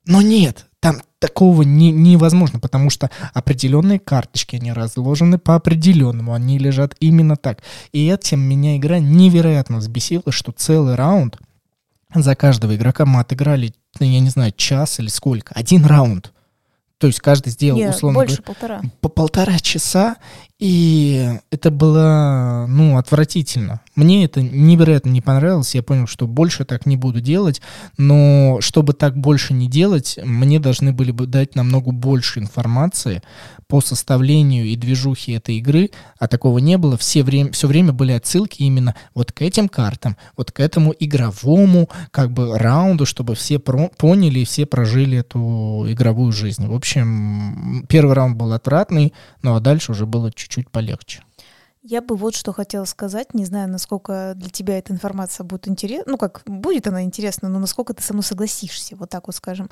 но нет, там такого не, невозможно, потому что определенные карточки, они разложены по определенному, они лежат именно так. И этим меня игра невероятно взбесила, что целый раунд за каждого игрока мы отыграли, ну, я не знаю, час или сколько, один раунд. То есть каждый сделал, Не, условно больше говоря, полтора. по полтора часа, И это было, ну, отвратительно. Мне это невероятно не понравилось. Я понял, что больше так не буду делать. Но чтобы так больше не делать, мне должны были бы дать намного больше информации по составлению и движухе этой игры, а такого не было. Все время, все время были отсылки именно вот к этим картам, вот к этому игровому как бы раунду, чтобы все про поняли и все прожили эту игровую жизнь. В общем, первый раунд был отвратный, ну а дальше уже было чуть-чуть полегче. Я бы вот что хотела сказать, не знаю, насколько для тебя эта информация будет интересна, ну как, будет она интересна, но насколько ты со мной согласишься, вот так вот скажем.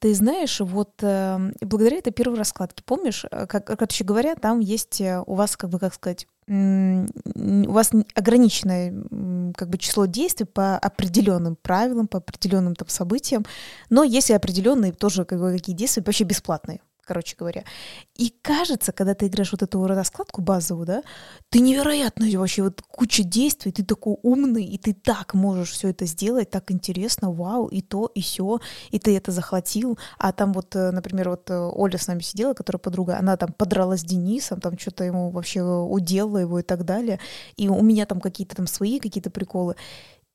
Ты знаешь, вот э, благодаря этой первой раскладке, помнишь, э, как, короче говоря, там есть э, у вас, как бы, как сказать, у вас ограниченное как бы число действий по определенным правилам, по определенным там событиям, но есть и определенные тоже как бы, какие действия вообще бесплатные короче говоря. И кажется, когда ты играешь вот эту раскладку базовую, да, ты невероятно вообще вот куча действий, ты такой умный, и ты так можешь все это сделать, так интересно, вау, и то, и все, и ты это захватил. А там вот, э, например, вот э, Оля с нами сидела, которая подруга, она там подралась с Денисом, там что-то ему вообще уделала его и так далее. И у меня там какие-то там свои какие-то приколы.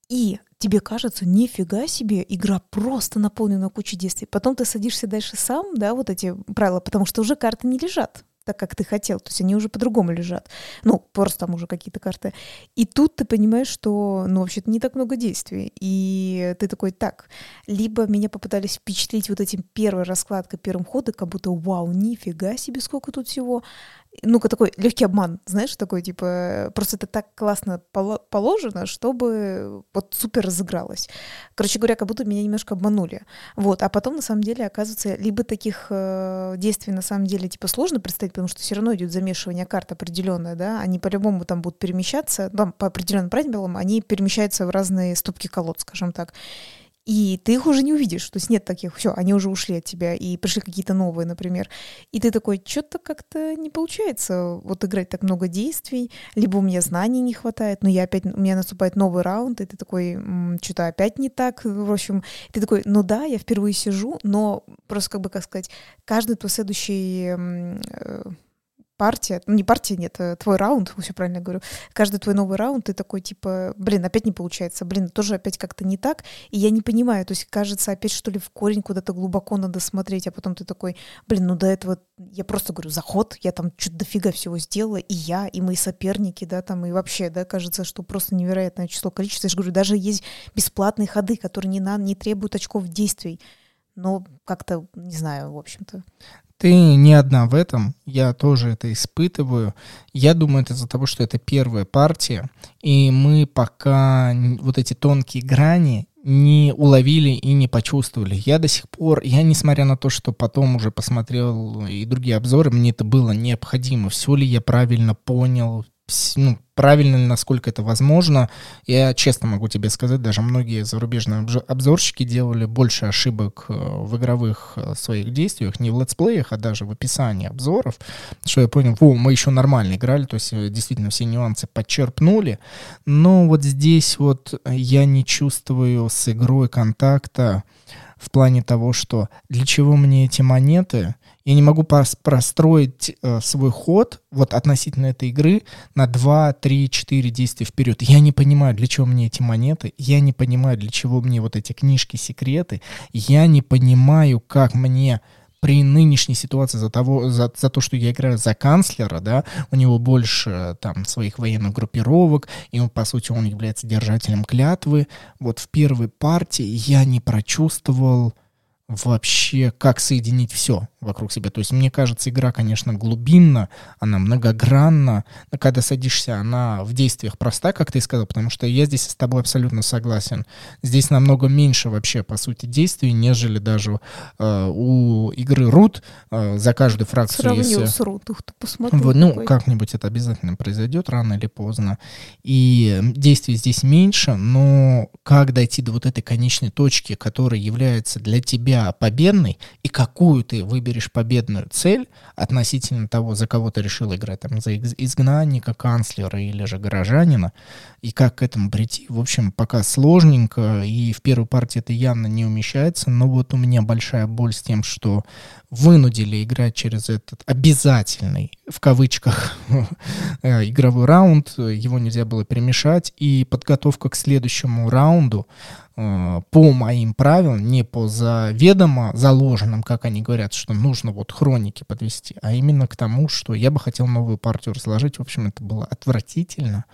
И тебе кажется, нифига себе, игра просто наполнена кучей действий. Потом ты садишься дальше сам, да, вот эти правила, потому что уже карты не лежат так, как ты хотел. То есть они уже по-другому лежат. Ну, просто там уже какие-то карты. И тут ты понимаешь, что, ну, вообще-то не так много действий. И ты такой, так, либо меня попытались впечатлить вот этим первой раскладкой, первым ходом, как будто, вау, нифига себе, сколько тут всего ну-ка такой легкий обман, знаешь, такой типа просто это так классно положено, чтобы вот супер разыгралось. Короче говоря, как будто меня немножко обманули. Вот, а потом на самом деле оказывается либо таких э, действий на самом деле типа сложно представить, потому что все равно идет замешивание карт определенное, да, они по-любому там будут перемещаться, там, по определенным правилам они перемещаются в разные ступки колод, скажем так и ты их уже не увидишь. То есть нет таких, все, они уже ушли от тебя, и пришли какие-то новые, например. И ты такой, что-то как-то не получается вот играть так много действий, либо у меня знаний не хватает, но я опять, у меня наступает новый раунд, и ты такой, что-то опять не так, в общем, ты такой, ну да, я впервые сижу, но просто как бы, как сказать, каждый твой следующий э, партия, ну не партия, нет, э, твой раунд, все правильно говорю, каждый твой новый раунд, ты такой, типа, блин, опять не получается, блин, тоже опять как-то не так, и я не понимаю, то есть кажется, опять что ли в корень куда-то глубоко надо смотреть, а потом ты такой, блин, ну до этого, я просто говорю, заход, я там что-то дофига всего сделала, и я, и мои соперники, да, там, и вообще, да, кажется, что просто невероятное число, количество, я же говорю, даже есть бесплатные ходы, которые не, на, не требуют очков действий, но как-то, не знаю, в общем-то. Ты не одна в этом, я тоже это испытываю. Я думаю, это из-за того, что это первая партия, и мы пока вот эти тонкие грани не уловили и не почувствовали. Я до сих пор, я несмотря на то, что потом уже посмотрел и другие обзоры, мне это было необходимо. Все ли я правильно понял, ну, правильно насколько это возможно. Я честно могу тебе сказать, даже многие зарубежные обзорщики делали больше ошибок э, в игровых э, своих действиях, не в летсплеях, а даже в описании обзоров, что я понял, о, мы еще нормально играли, то есть э, действительно все нюансы подчерпнули, но вот здесь вот я не чувствую с игрой контакта в плане того, что для чего мне эти монеты, я не могу простроить э, свой ход вот относительно этой игры на 2, 3, 4 действия вперед. Я не понимаю, для чего мне эти монеты, я не понимаю, для чего мне вот эти книжки, секреты, я не понимаю, как мне при нынешней ситуации за, того, за, за то, что я играю за канцлера, да, у него больше там своих военных группировок, и он, по сути, он является держателем клятвы. Вот в первой партии я не прочувствовал вообще, как соединить все вокруг себя. То есть, мне кажется, игра, конечно, глубинна, она многогранна, но когда садишься, она в действиях проста, как ты сказал, потому что я здесь с тобой абсолютно согласен. Здесь намного меньше вообще, по сути, действий, нежели даже э, у игры Root э, за каждую фракцию. Сравнил если... с Root, ух ты, посмотри. Вот, ну, как-нибудь это обязательно произойдет, рано или поздно. И действий здесь меньше, но как дойти до вот этой конечной точки, которая является для тебя победной, и какую ты выберешь выберешь победную цель относительно того, за кого ты решил играть, там, за изгнанника, канцлера или же горожанина, и как к этому прийти, в общем, пока сложненько, и в первой партии это явно не умещается, но вот у меня большая боль с тем, что вынудили играть через этот обязательный, в кавычках, [laughs] э, игровой раунд, его нельзя было перемешать, и подготовка к следующему раунду по моим правилам, не по заведомо заложенным, как они говорят, что нужно вот хроники подвести, а именно к тому, что я бы хотел новую партию разложить. В общем, это было отвратительно.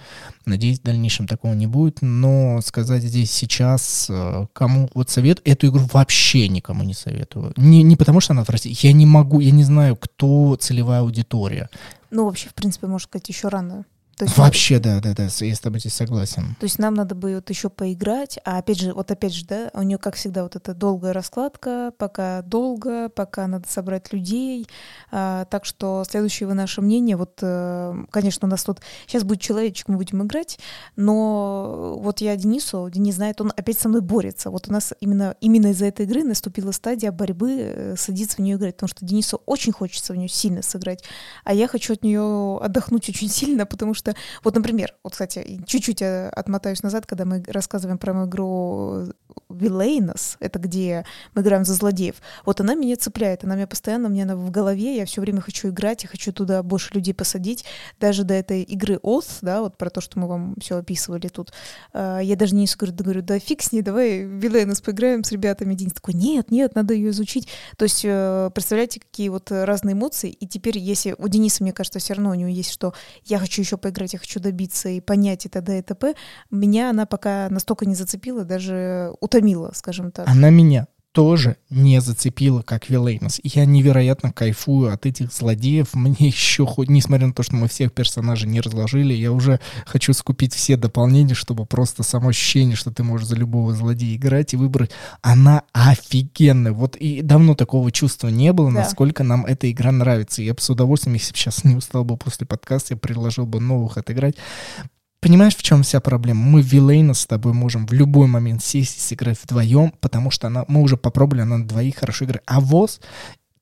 Надеюсь, в дальнейшем такого не будет. Но сказать здесь сейчас, э, кому вот совет, эту игру вообще никому не советую. Не, не потому, что она отвратительная, я не могу, я не знаю, кто целевая аудитория. Ну, вообще, в принципе, можно сказать, еще рано то есть, Вообще, да, да, да, я с тобой здесь согласен. То есть нам надо бы вот еще поиграть, а опять же, вот опять же, да, у нее, как всегда, вот эта долгая раскладка, пока долго, пока надо собрать людей, а, так что следующее вы наше мнение, вот, э, конечно, у нас тут сейчас будет человечек, мы будем играть, но вот я Денису, Денис знает, он опять со мной борется, вот у нас именно, именно из-за этой игры наступила стадия борьбы э, садиться в нее играть, потому что Денису очень хочется в нее сильно сыграть, а я хочу от нее отдохнуть очень сильно, потому что что, вот, например, вот, кстати, чуть-чуть э, отмотаюсь назад, когда мы рассказываем про игру Вилейнос, это где мы играем за злодеев, вот она меня цепляет, она меня постоянно, мне она в голове, я все время хочу играть, я хочу туда больше людей посадить, даже до этой игры Oath, да, вот про то, что мы вам все описывали тут, э, я даже не говорю, говорю, да фиг с ней, давай Вилейнос поиграем с ребятами, Денис такой, нет, нет, надо ее изучить, то есть э, представляете, какие вот разные эмоции, и теперь, если у Дениса, мне кажется, все равно у него есть, что я хочу еще поиграть поиграть, я хочу добиться и понять и т.д. и т.п. Меня она пока настолько не зацепила, даже утомила, скажем так. Она меня тоже не зацепила, как Вилейнос. Я невероятно кайфую от этих злодеев. Мне [laughs] еще, хоть, несмотря на то, что мы всех персонажей не разложили, я уже хочу скупить все дополнения, чтобы просто само ощущение, что ты можешь за любого злодея играть и выбрать, она офигенная. Вот и давно такого чувства не было, да. насколько нам эта игра нравится. Я бы с удовольствием, если бы сейчас не устал бы после подкаста, я предложил бы новых отыграть. Понимаешь, в чем вся проблема? Мы Вилейна с тобой можем в любой момент сесть и сыграть вдвоем, потому что она, мы уже попробовали, она на двоих хорошо играет. А ВОЗ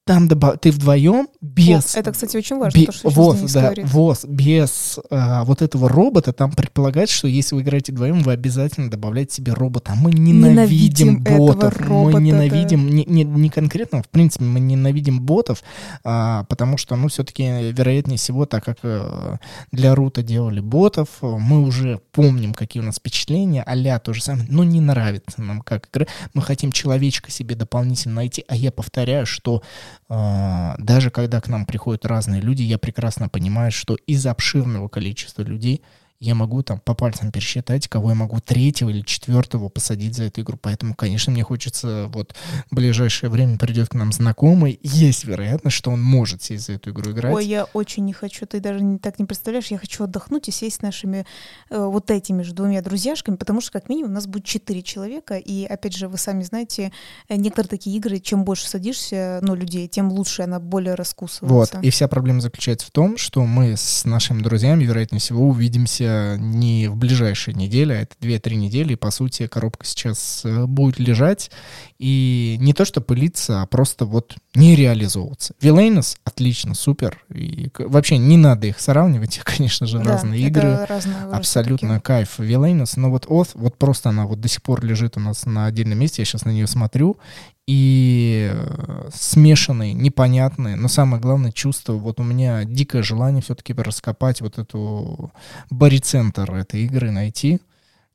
там добав... ты вдвоем без... О, это, кстати, очень важно, Бе... то, что ВОЗ, да, говорит. ВОЗ без а, вот этого робота, там предполагается, что если вы играете вдвоем, вы обязательно добавляете себе робота. Мы ненавидим, ненавидим ботов, робота, мы ненавидим, да. не, не, не конкретно, в принципе, мы ненавидим ботов, а, потому что, ну, все-таки, вероятнее всего, так как а, для Рута делали ботов, мы уже помним, какие у нас впечатления, а то же самое, но не нравится нам как игра. Мы хотим человечка себе дополнительно найти, а я повторяю, что а, даже когда к нам приходят разные люди, я прекрасно понимаю, что из обширного количества людей я могу там по пальцам пересчитать, кого я могу третьего или четвертого посадить за эту игру. Поэтому, конечно, мне хочется, вот в ближайшее время придет к нам знакомый, есть вероятность, что он может сесть за эту игру играть. Ой, я очень не хочу, ты даже не, так не представляешь, я хочу отдохнуть и сесть с нашими э, вот этими же двумя друзьяшками, потому что как минимум у нас будет четыре человека, и опять же, вы сами знаете, э, некоторые такие игры, чем больше садишься, ну, людей, тем лучше она более раскусывается. Вот, и вся проблема заключается в том, что мы с нашими друзьями, вероятнее всего, увидимся не в ближайшие недели, а это 2-3 недели, и, по сути, коробка сейчас э, будет лежать, и не то что пылиться, а просто вот не реализовываться. Вилейнос отлично, супер, и вообще не надо их сравнивать, конечно же, да, разные игры, разные абсолютно такие. кайф Вилейнос, но вот Oath, вот просто она вот до сих пор лежит у нас на отдельном месте, я сейчас на нее смотрю, и э, смешанные, непонятные, но самое главное чувство, вот у меня дикое желание все-таки раскопать вот эту барицентр этой игры, найти,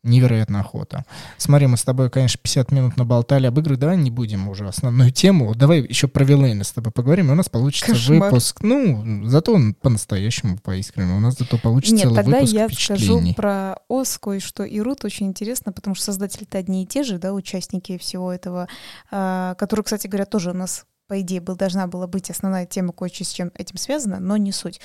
невероятная охота. Смотри, мы с тобой, конечно, 50 минут наболтали об играх, давай не будем уже основную тему. Давай еще про Вилейна с тобой поговорим, и у нас получится Кошмар. выпуск. Ну, зато он по-настоящему, по-искреннему. У нас зато получится Нет, целый тогда выпуск я скажу про ОС кое-что и Рут очень интересно, потому что создатели-то одни и те же, да, участники всего этого, а, которые, кстати говоря, тоже у нас по идее, был, должна была быть основная тема кое-что с чем этим связано, но не суть.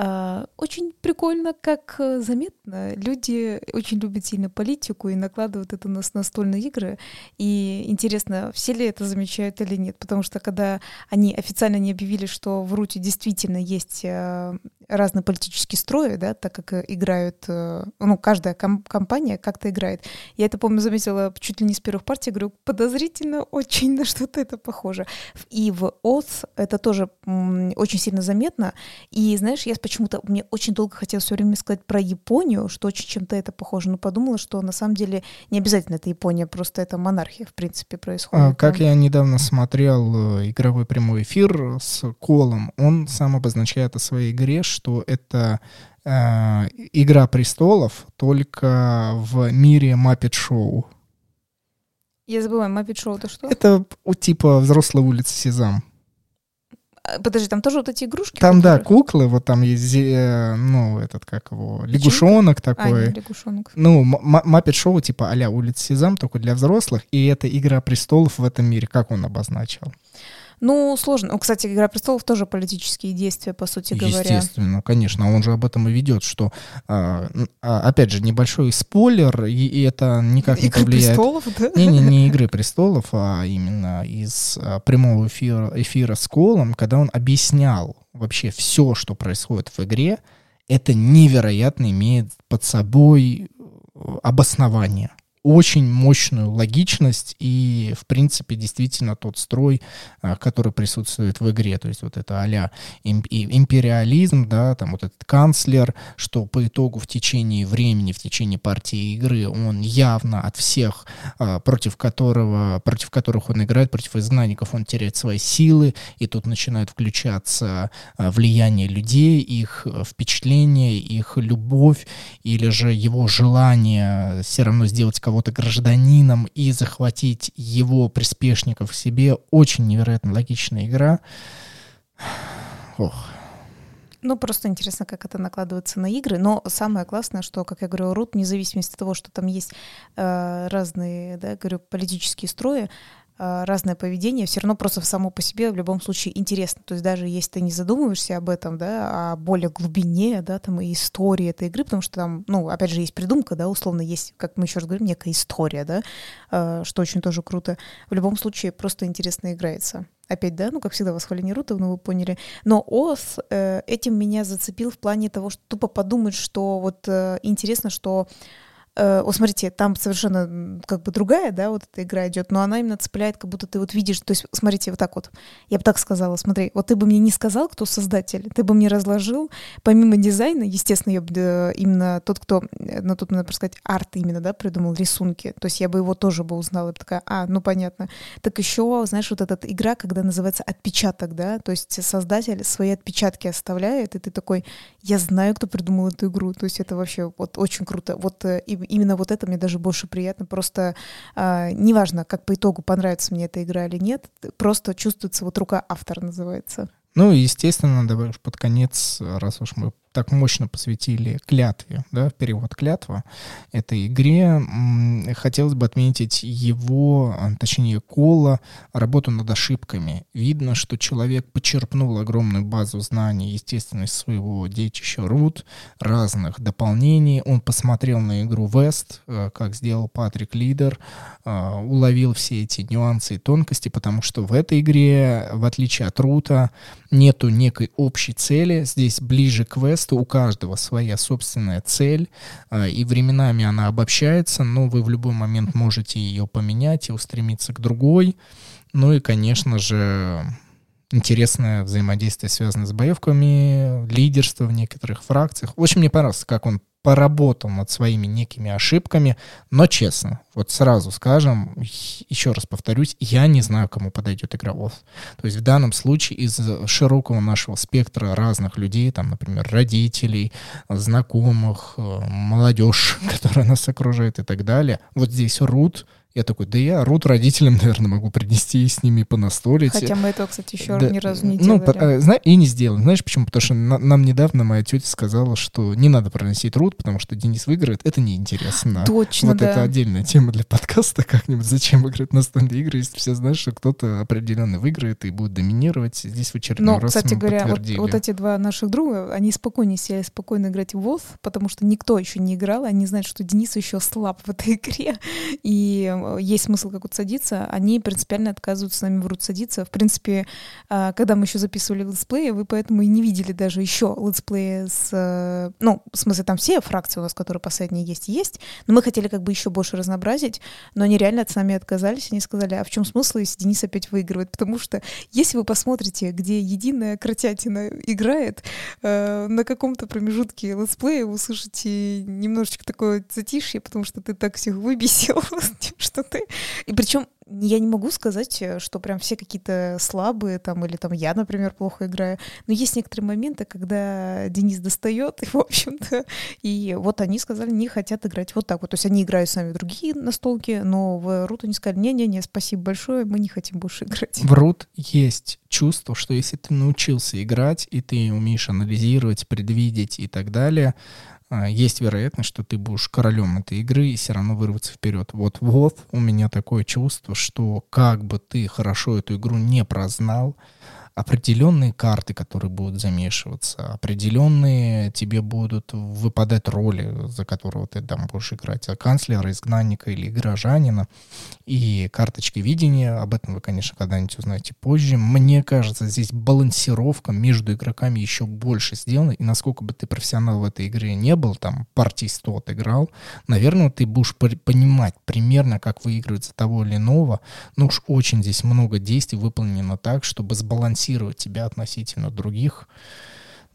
А, очень прикольно, как э, заметно. Люди очень любят сильно политику и накладывают это на настольные игры. И интересно, все ли это замечают или нет. Потому что когда они официально не объявили, что в Руте действительно есть э, разные политические строи, да, так как э, играют, э, ну, каждая ком- компания как-то играет. Я это, помню, заметила чуть ли не с первых партий, говорю, подозрительно очень на что-то это похоже. И в ОС это тоже очень сильно заметно. И, знаешь, я почему-то, мне очень долго хотелось все время сказать про Японию, что очень чем-то это похоже, но подумала, что на самом деле не обязательно это Япония, просто это монархия, в принципе, происходит. А, как я недавно смотрел э, игровой прямой эфир с Колом, он сам обозначает о своей игре, что это э, Игра престолов только в мире Muppet Шоу. Я забываю, Muppet Шоу это что? Это типа взрослая улица Сезам. А, Подожди, там тоже вот эти игрушки? Там, да, которые- куклы, вот там есть, э, ну, этот, как его, лягушонок А, такой. нет, лягушонок. Ну, Маппет Шоу типа а-ля Улица Сезам, только для взрослых, и это Игра престолов в этом мире, как он обозначил. Ну, сложно. Ну, кстати, «Игра престолов» тоже политические действия, по сути говоря. Естественно, конечно, он же об этом и ведет, что, а, а, опять же, небольшой спойлер, и, и это никак не «Игры повлияет. престолов», да? Не, не, не Игры престолов, а именно из а, прямого эфира, эфира с Колом, когда он объяснял вообще все, что происходит в игре, это невероятно имеет под собой э, обоснование. Очень мощную логичность и, в принципе, действительно тот строй, а, который присутствует в игре. То есть вот это а-ля империализм, да, там вот этот канцлер, что по итогу в течение времени, в течение партии игры он явно от всех, а, против которого, против которых он играет, против изгнанников, он теряет свои силы, и тут начинает включаться а, влияние людей, их э, впечатления, их любовь, или же его желание все равно сделать кого-то гражданином и захватить его приспешников себе. Очень невероятно логичная игра. Ох. Ну, просто интересно, как это накладывается на игры. Но самое классное, что, как я говорю, Рут, вне зависимости от того, что там есть э, разные, да, говорю, политические строи, разное поведение, все равно просто само по себе в любом случае интересно. То есть даже если ты не задумываешься об этом, да, о более глубине, да, там и истории этой игры, потому что там, ну, опять же, есть придумка, да, условно есть, как мы еще раз говорим, некая история, да, э, что очень тоже круто. В любом случае просто интересно играется. Опять, да, ну, как всегда, восхваление Рута, ну, вы поняли. Но ОС э, этим меня зацепил в плане того, что тупо подумать, что вот э, интересно, что э, смотрите, там совершенно как бы другая, да, вот эта игра идет, но она именно цепляет, как будто ты вот видишь, то есть, смотрите, вот так вот, я бы так сказала, смотри, вот ты бы мне не сказал, кто создатель, ты бы мне разложил, помимо дизайна, естественно, я бы э, именно тот, кто, э, ну, тут, надо сказать, арт именно, да, придумал рисунки, то есть я бы его тоже бы узнала, я бы такая, а, ну, понятно. Так еще, знаешь, вот эта игра, когда называется отпечаток, да, то есть создатель свои отпечатки оставляет, и ты такой, я знаю, кто придумал эту игру, то есть это вообще вот очень круто. Вот э, и- именно вот это мне даже больше приятно, просто а, неважно, как по итогу понравится мне эта игра или нет, просто чувствуется вот рука автора называется. Ну естественно, давай уж под конец, раз уж мы так мощно посвятили клятве, да, перевод клятва этой игре, хотелось бы отметить его, а, точнее, Кола, работу над ошибками. Видно, что человек почерпнул огромную базу знаний, естественно, из своего детища Рут, разных дополнений. Он посмотрел на игру Вест, э, как сделал Патрик Лидер, э, уловил все эти нюансы и тонкости, потому что в этой игре, в отличие от Рута, нету некой общей цели. Здесь ближе к квесту у каждого своя собственная цель, э, и временами она обобщается, но вы в любой момент можете ее поменять и устремиться к другой. Ну и, конечно же, интересное взаимодействие, связанное с боевками, лидерство в некоторых фракциях. Общем, мне понравилось, как он поработал над своими некими ошибками, но честно, вот сразу скажем, еще раз повторюсь, я не знаю, кому подойдет игра Wolf. То есть в данном случае из широкого нашего спектра разных людей, там, например, родителей, знакомых, э, молодежь, [laughs] которая нас окружает и так далее, вот здесь Рут, я такой, да я Рут родителям, [laughs] наверное, могу принести и с ними понастолить. Хотя мы этого, кстати, еще Да, ни разу не ну, делали. зна- и не сделаем. Знаешь почему? Потому что на- нам недавно моя тетя сказала, что не надо проносить Рут, потому что Денис выиграет. Это неинтересно. Точно, вот да. это отдельная тема для подкаста как-нибудь. Зачем играть настольные игры, если все знают, что кто-то определенно выиграет и будет доминировать. Здесь в очередной Но, раз кстати мы говоря, вот, вот эти два наших друга, они спокойнее сели спокойно играть в WoW, потому что никто еще не играл, они знают, что Денис еще слаб в этой [laughs] игре, и э, есть смысл как-то садиться, они принципиально отказываются с нами врут садиться. В принципе, э, когда мы еще записывали летсплеи, вы поэтому и не видели даже еще летсплеи с... Э, ну, в смысле, там все фракции у нас, которые последние есть, есть, но мы хотели как бы еще больше разнообразить, но они реально от нами отказались, они сказали, а в чем смысл, если Денис опять выигрывает? Потому что если вы посмотрите, где единая кротятина играет, на каком-то промежутке летсплея вы услышите немножечко такое затишье, потому что ты так всех выбесил, [laughs] что ты... И причем я не могу сказать, э, что прям все какие-то слабые там, или там я, например, плохо играю. Но есть некоторые моменты, когда Денис достает, и, в общем-то, и вот они сказали, не хотят играть вот так вот. То есть они играют с нами другие настолки, но в Рут они сказали, не-не-не, спасибо большое, мы не хотим больше играть. В Рут есть чувство, что если ты научился играть, и ты умеешь анализировать, предвидеть и так далее, есть вероятность, что ты будешь королем этой игры и все равно вырваться вперед. Вот вот у меня такое чувство, что как бы ты хорошо эту игру не прознал, определенные карты, которые будут замешиваться, определенные тебе будут выпадать роли, за которого ты там будешь играть, а канцлера, изгнанника или горожанина, и карточки видения, об этом вы, конечно, когда-нибудь узнаете позже. Мне кажется, здесь балансировка между игроками еще больше сделана, и насколько бы ты профессионал в этой игре не был, там, партий 100 отыграл, наверное, ты будешь понимать примерно, как выигрывается того или иного, но уж очень здесь много действий выполнено так, чтобы сбалансировать дистанцировать тебя относительно других,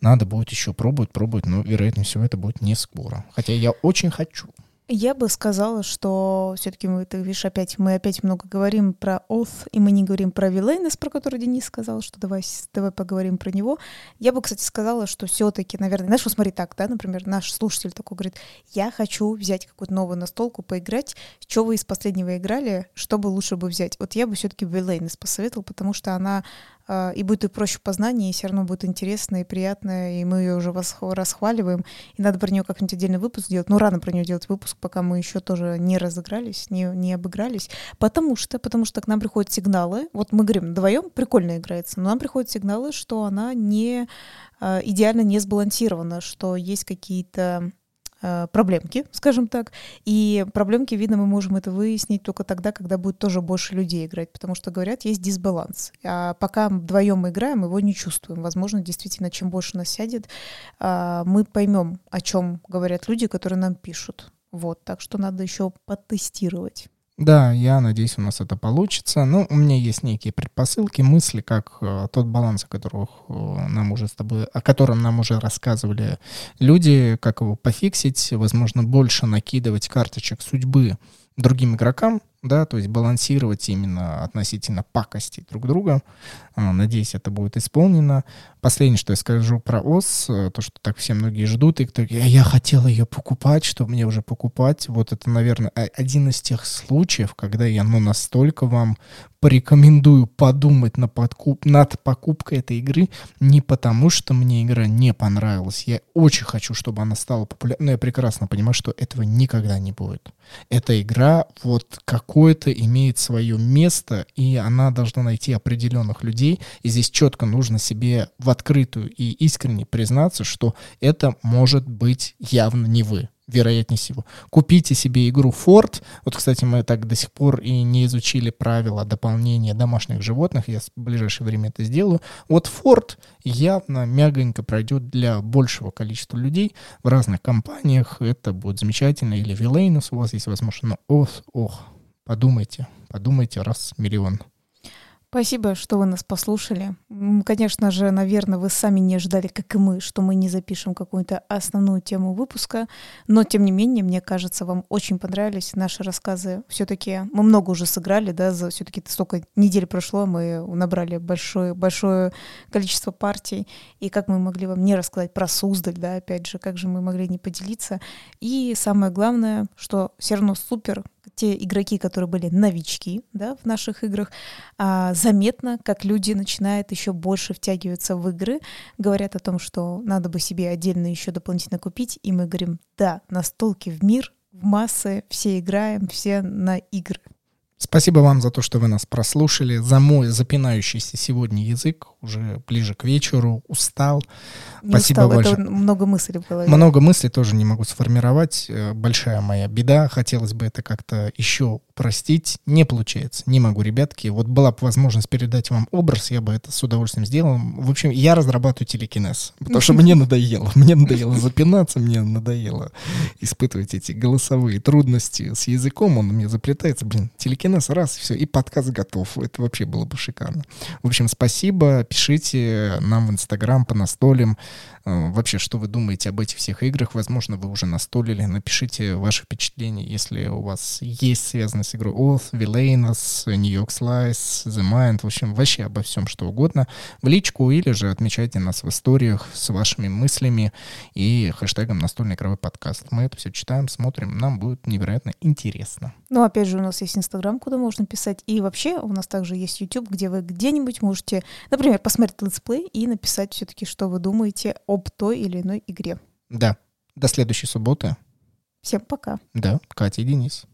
надо будет еще пробовать, пробовать, но, вероятнее всего, это будет не скоро. Хотя я очень хочу. Я бы сказала, что все-таки мы, ты видишь, опять мы опять много говорим про Oath, и мы не говорим про Вилейнес, про который Денис сказал, что давай, давай поговорим про него. Я бы, кстати, сказала, что все-таки, наверное, знаешь, вот смотри так, да, например, наш слушатель такой говорит, я хочу взять какую-то новую настолку, поиграть, что вы из последнего играли, что бы лучше бы взять. Вот я бы все-таки Вилейнес посоветовал, потому что она и будет и проще познание, и все равно будет интересно и приятно, и мы ее уже расхваливаем, и надо про нее как-нибудь отдельный выпуск делать. Ну, рано про нее делать выпуск, пока мы еще тоже не разыгрались, не, не обыгрались, потому что, потому что к нам приходят сигналы, вот мы говорим, вдвоем прикольно играется, но нам приходят сигналы, что она не а, идеально не сбалансирована, что есть какие-то проблемки, скажем так. И проблемки, видно, мы можем это выяснить только тогда, когда будет тоже больше людей играть, потому что, говорят, есть дисбаланс. А пока вдвоем мы играем, его не чувствуем. Возможно, действительно, чем больше нас сядет, а, мы поймем, о чем говорят люди, которые нам пишут. Вот, так что надо еще потестировать. Да, я надеюсь, у нас это получится. Ну, у меня есть некие предпосылки, мысли, как э, тот баланс, о, которых, э, нам уже с тобой, о котором нам уже рассказывали люди, как его пофиксить, возможно, больше накидывать карточек судьбы другим игрокам, да, то есть балансировать именно относительно пакости друг друга. А, надеюсь, это будет исполнено. Последнее, что я скажу про ОС, э, то, что так все многие ждут, и кто я хотел ее покупать, что мне уже покупать. Вот это, наверное, один из тех случаев, когда я, ну, настолько вам порекомендую подумать на подкуп, над покупкой этой игры не потому, что мне игра не понравилась. Я очень хочу, чтобы она стала популярной. Но я прекрасно понимаю, что этого никогда не будет. Эта игра вот какое-то имеет свое место, и она должна найти определенных людей. И здесь четко нужно себе в открытую и искренне признаться, что это может быть явно не вы вероятнее всего. Купите себе игру Ford. Вот, кстати, мы так до сих пор и не изучили правила дополнения домашних животных. Я в ближайшее время это сделаю. Вот Ford явно мягонько пройдет для большего количества людей в разных компаниях. Это будет замечательно. Или Villainous у вас есть возможность. Но ох, ох, подумайте, подумайте раз миллион. Спасибо, что вы нас послушали. Конечно же, наверное, вы сами не ожидали, как и мы, что мы не запишем какую-то основную тему выпуска, но тем не менее, мне кажется, вам очень понравились наши рассказы. Все-таки мы много уже сыграли, да, за все-таки столько недель прошло, мы набрали большое, большое количество партий, и как мы могли вам не рассказать про Суздаль, да, опять же, как же мы могли не поделиться. И самое главное, что все равно супер те игроки, которые были новички да, в наших играх, а, заметно, как люди начинают еще больше втягиваться в игры, говорят о том, что надо бы себе отдельно еще дополнительно купить, и мы говорим, да, настолки в мир, в массы, все играем, все на игры. Спасибо вам за то, что вы нас прослушали, за мой запинающийся сегодня язык, уже ближе к вечеру, устал. Не Спасибо устал, большое. Это много мыслей в голове. Много мыслей тоже не могу сформировать. Э, большая моя беда. Хотелось бы это как-то еще простить не получается. Не могу, ребятки. Вот была бы возможность передать вам образ, я бы это с удовольствием сделал. В общем, я разрабатываю телекинез, потому что мне [laughs] надоело. Мне надоело запинаться, мне надоело испытывать эти голосовые трудности с языком. Он мне заплетается. Блин, телекинез раз, все, и подкаст готов. Это вообще было бы шикарно. В общем, спасибо. Пишите нам в Инстаграм по настолям. Э, вообще, что вы думаете об этих всех играх? Возможно, вы уже настолили. Напишите ваши впечатления, если у вас есть связанные с игрой Oath, Villainous, New York Slice, The Mind, в общем, вообще обо всем, что угодно, в личку или же отмечайте нас в историях с вашими мыслями и хэштегом «Настольный игровой подкаст». Мы это все читаем, смотрим, нам будет невероятно интересно. Ну, опять же, у нас есть Инстаграм, куда можно писать, и вообще у нас также есть YouTube, где вы где-нибудь можете, например, посмотреть летсплей и написать все-таки, что вы думаете об той или иной игре. Да. До следующей субботы. Всем пока. Да, Катя и Денис.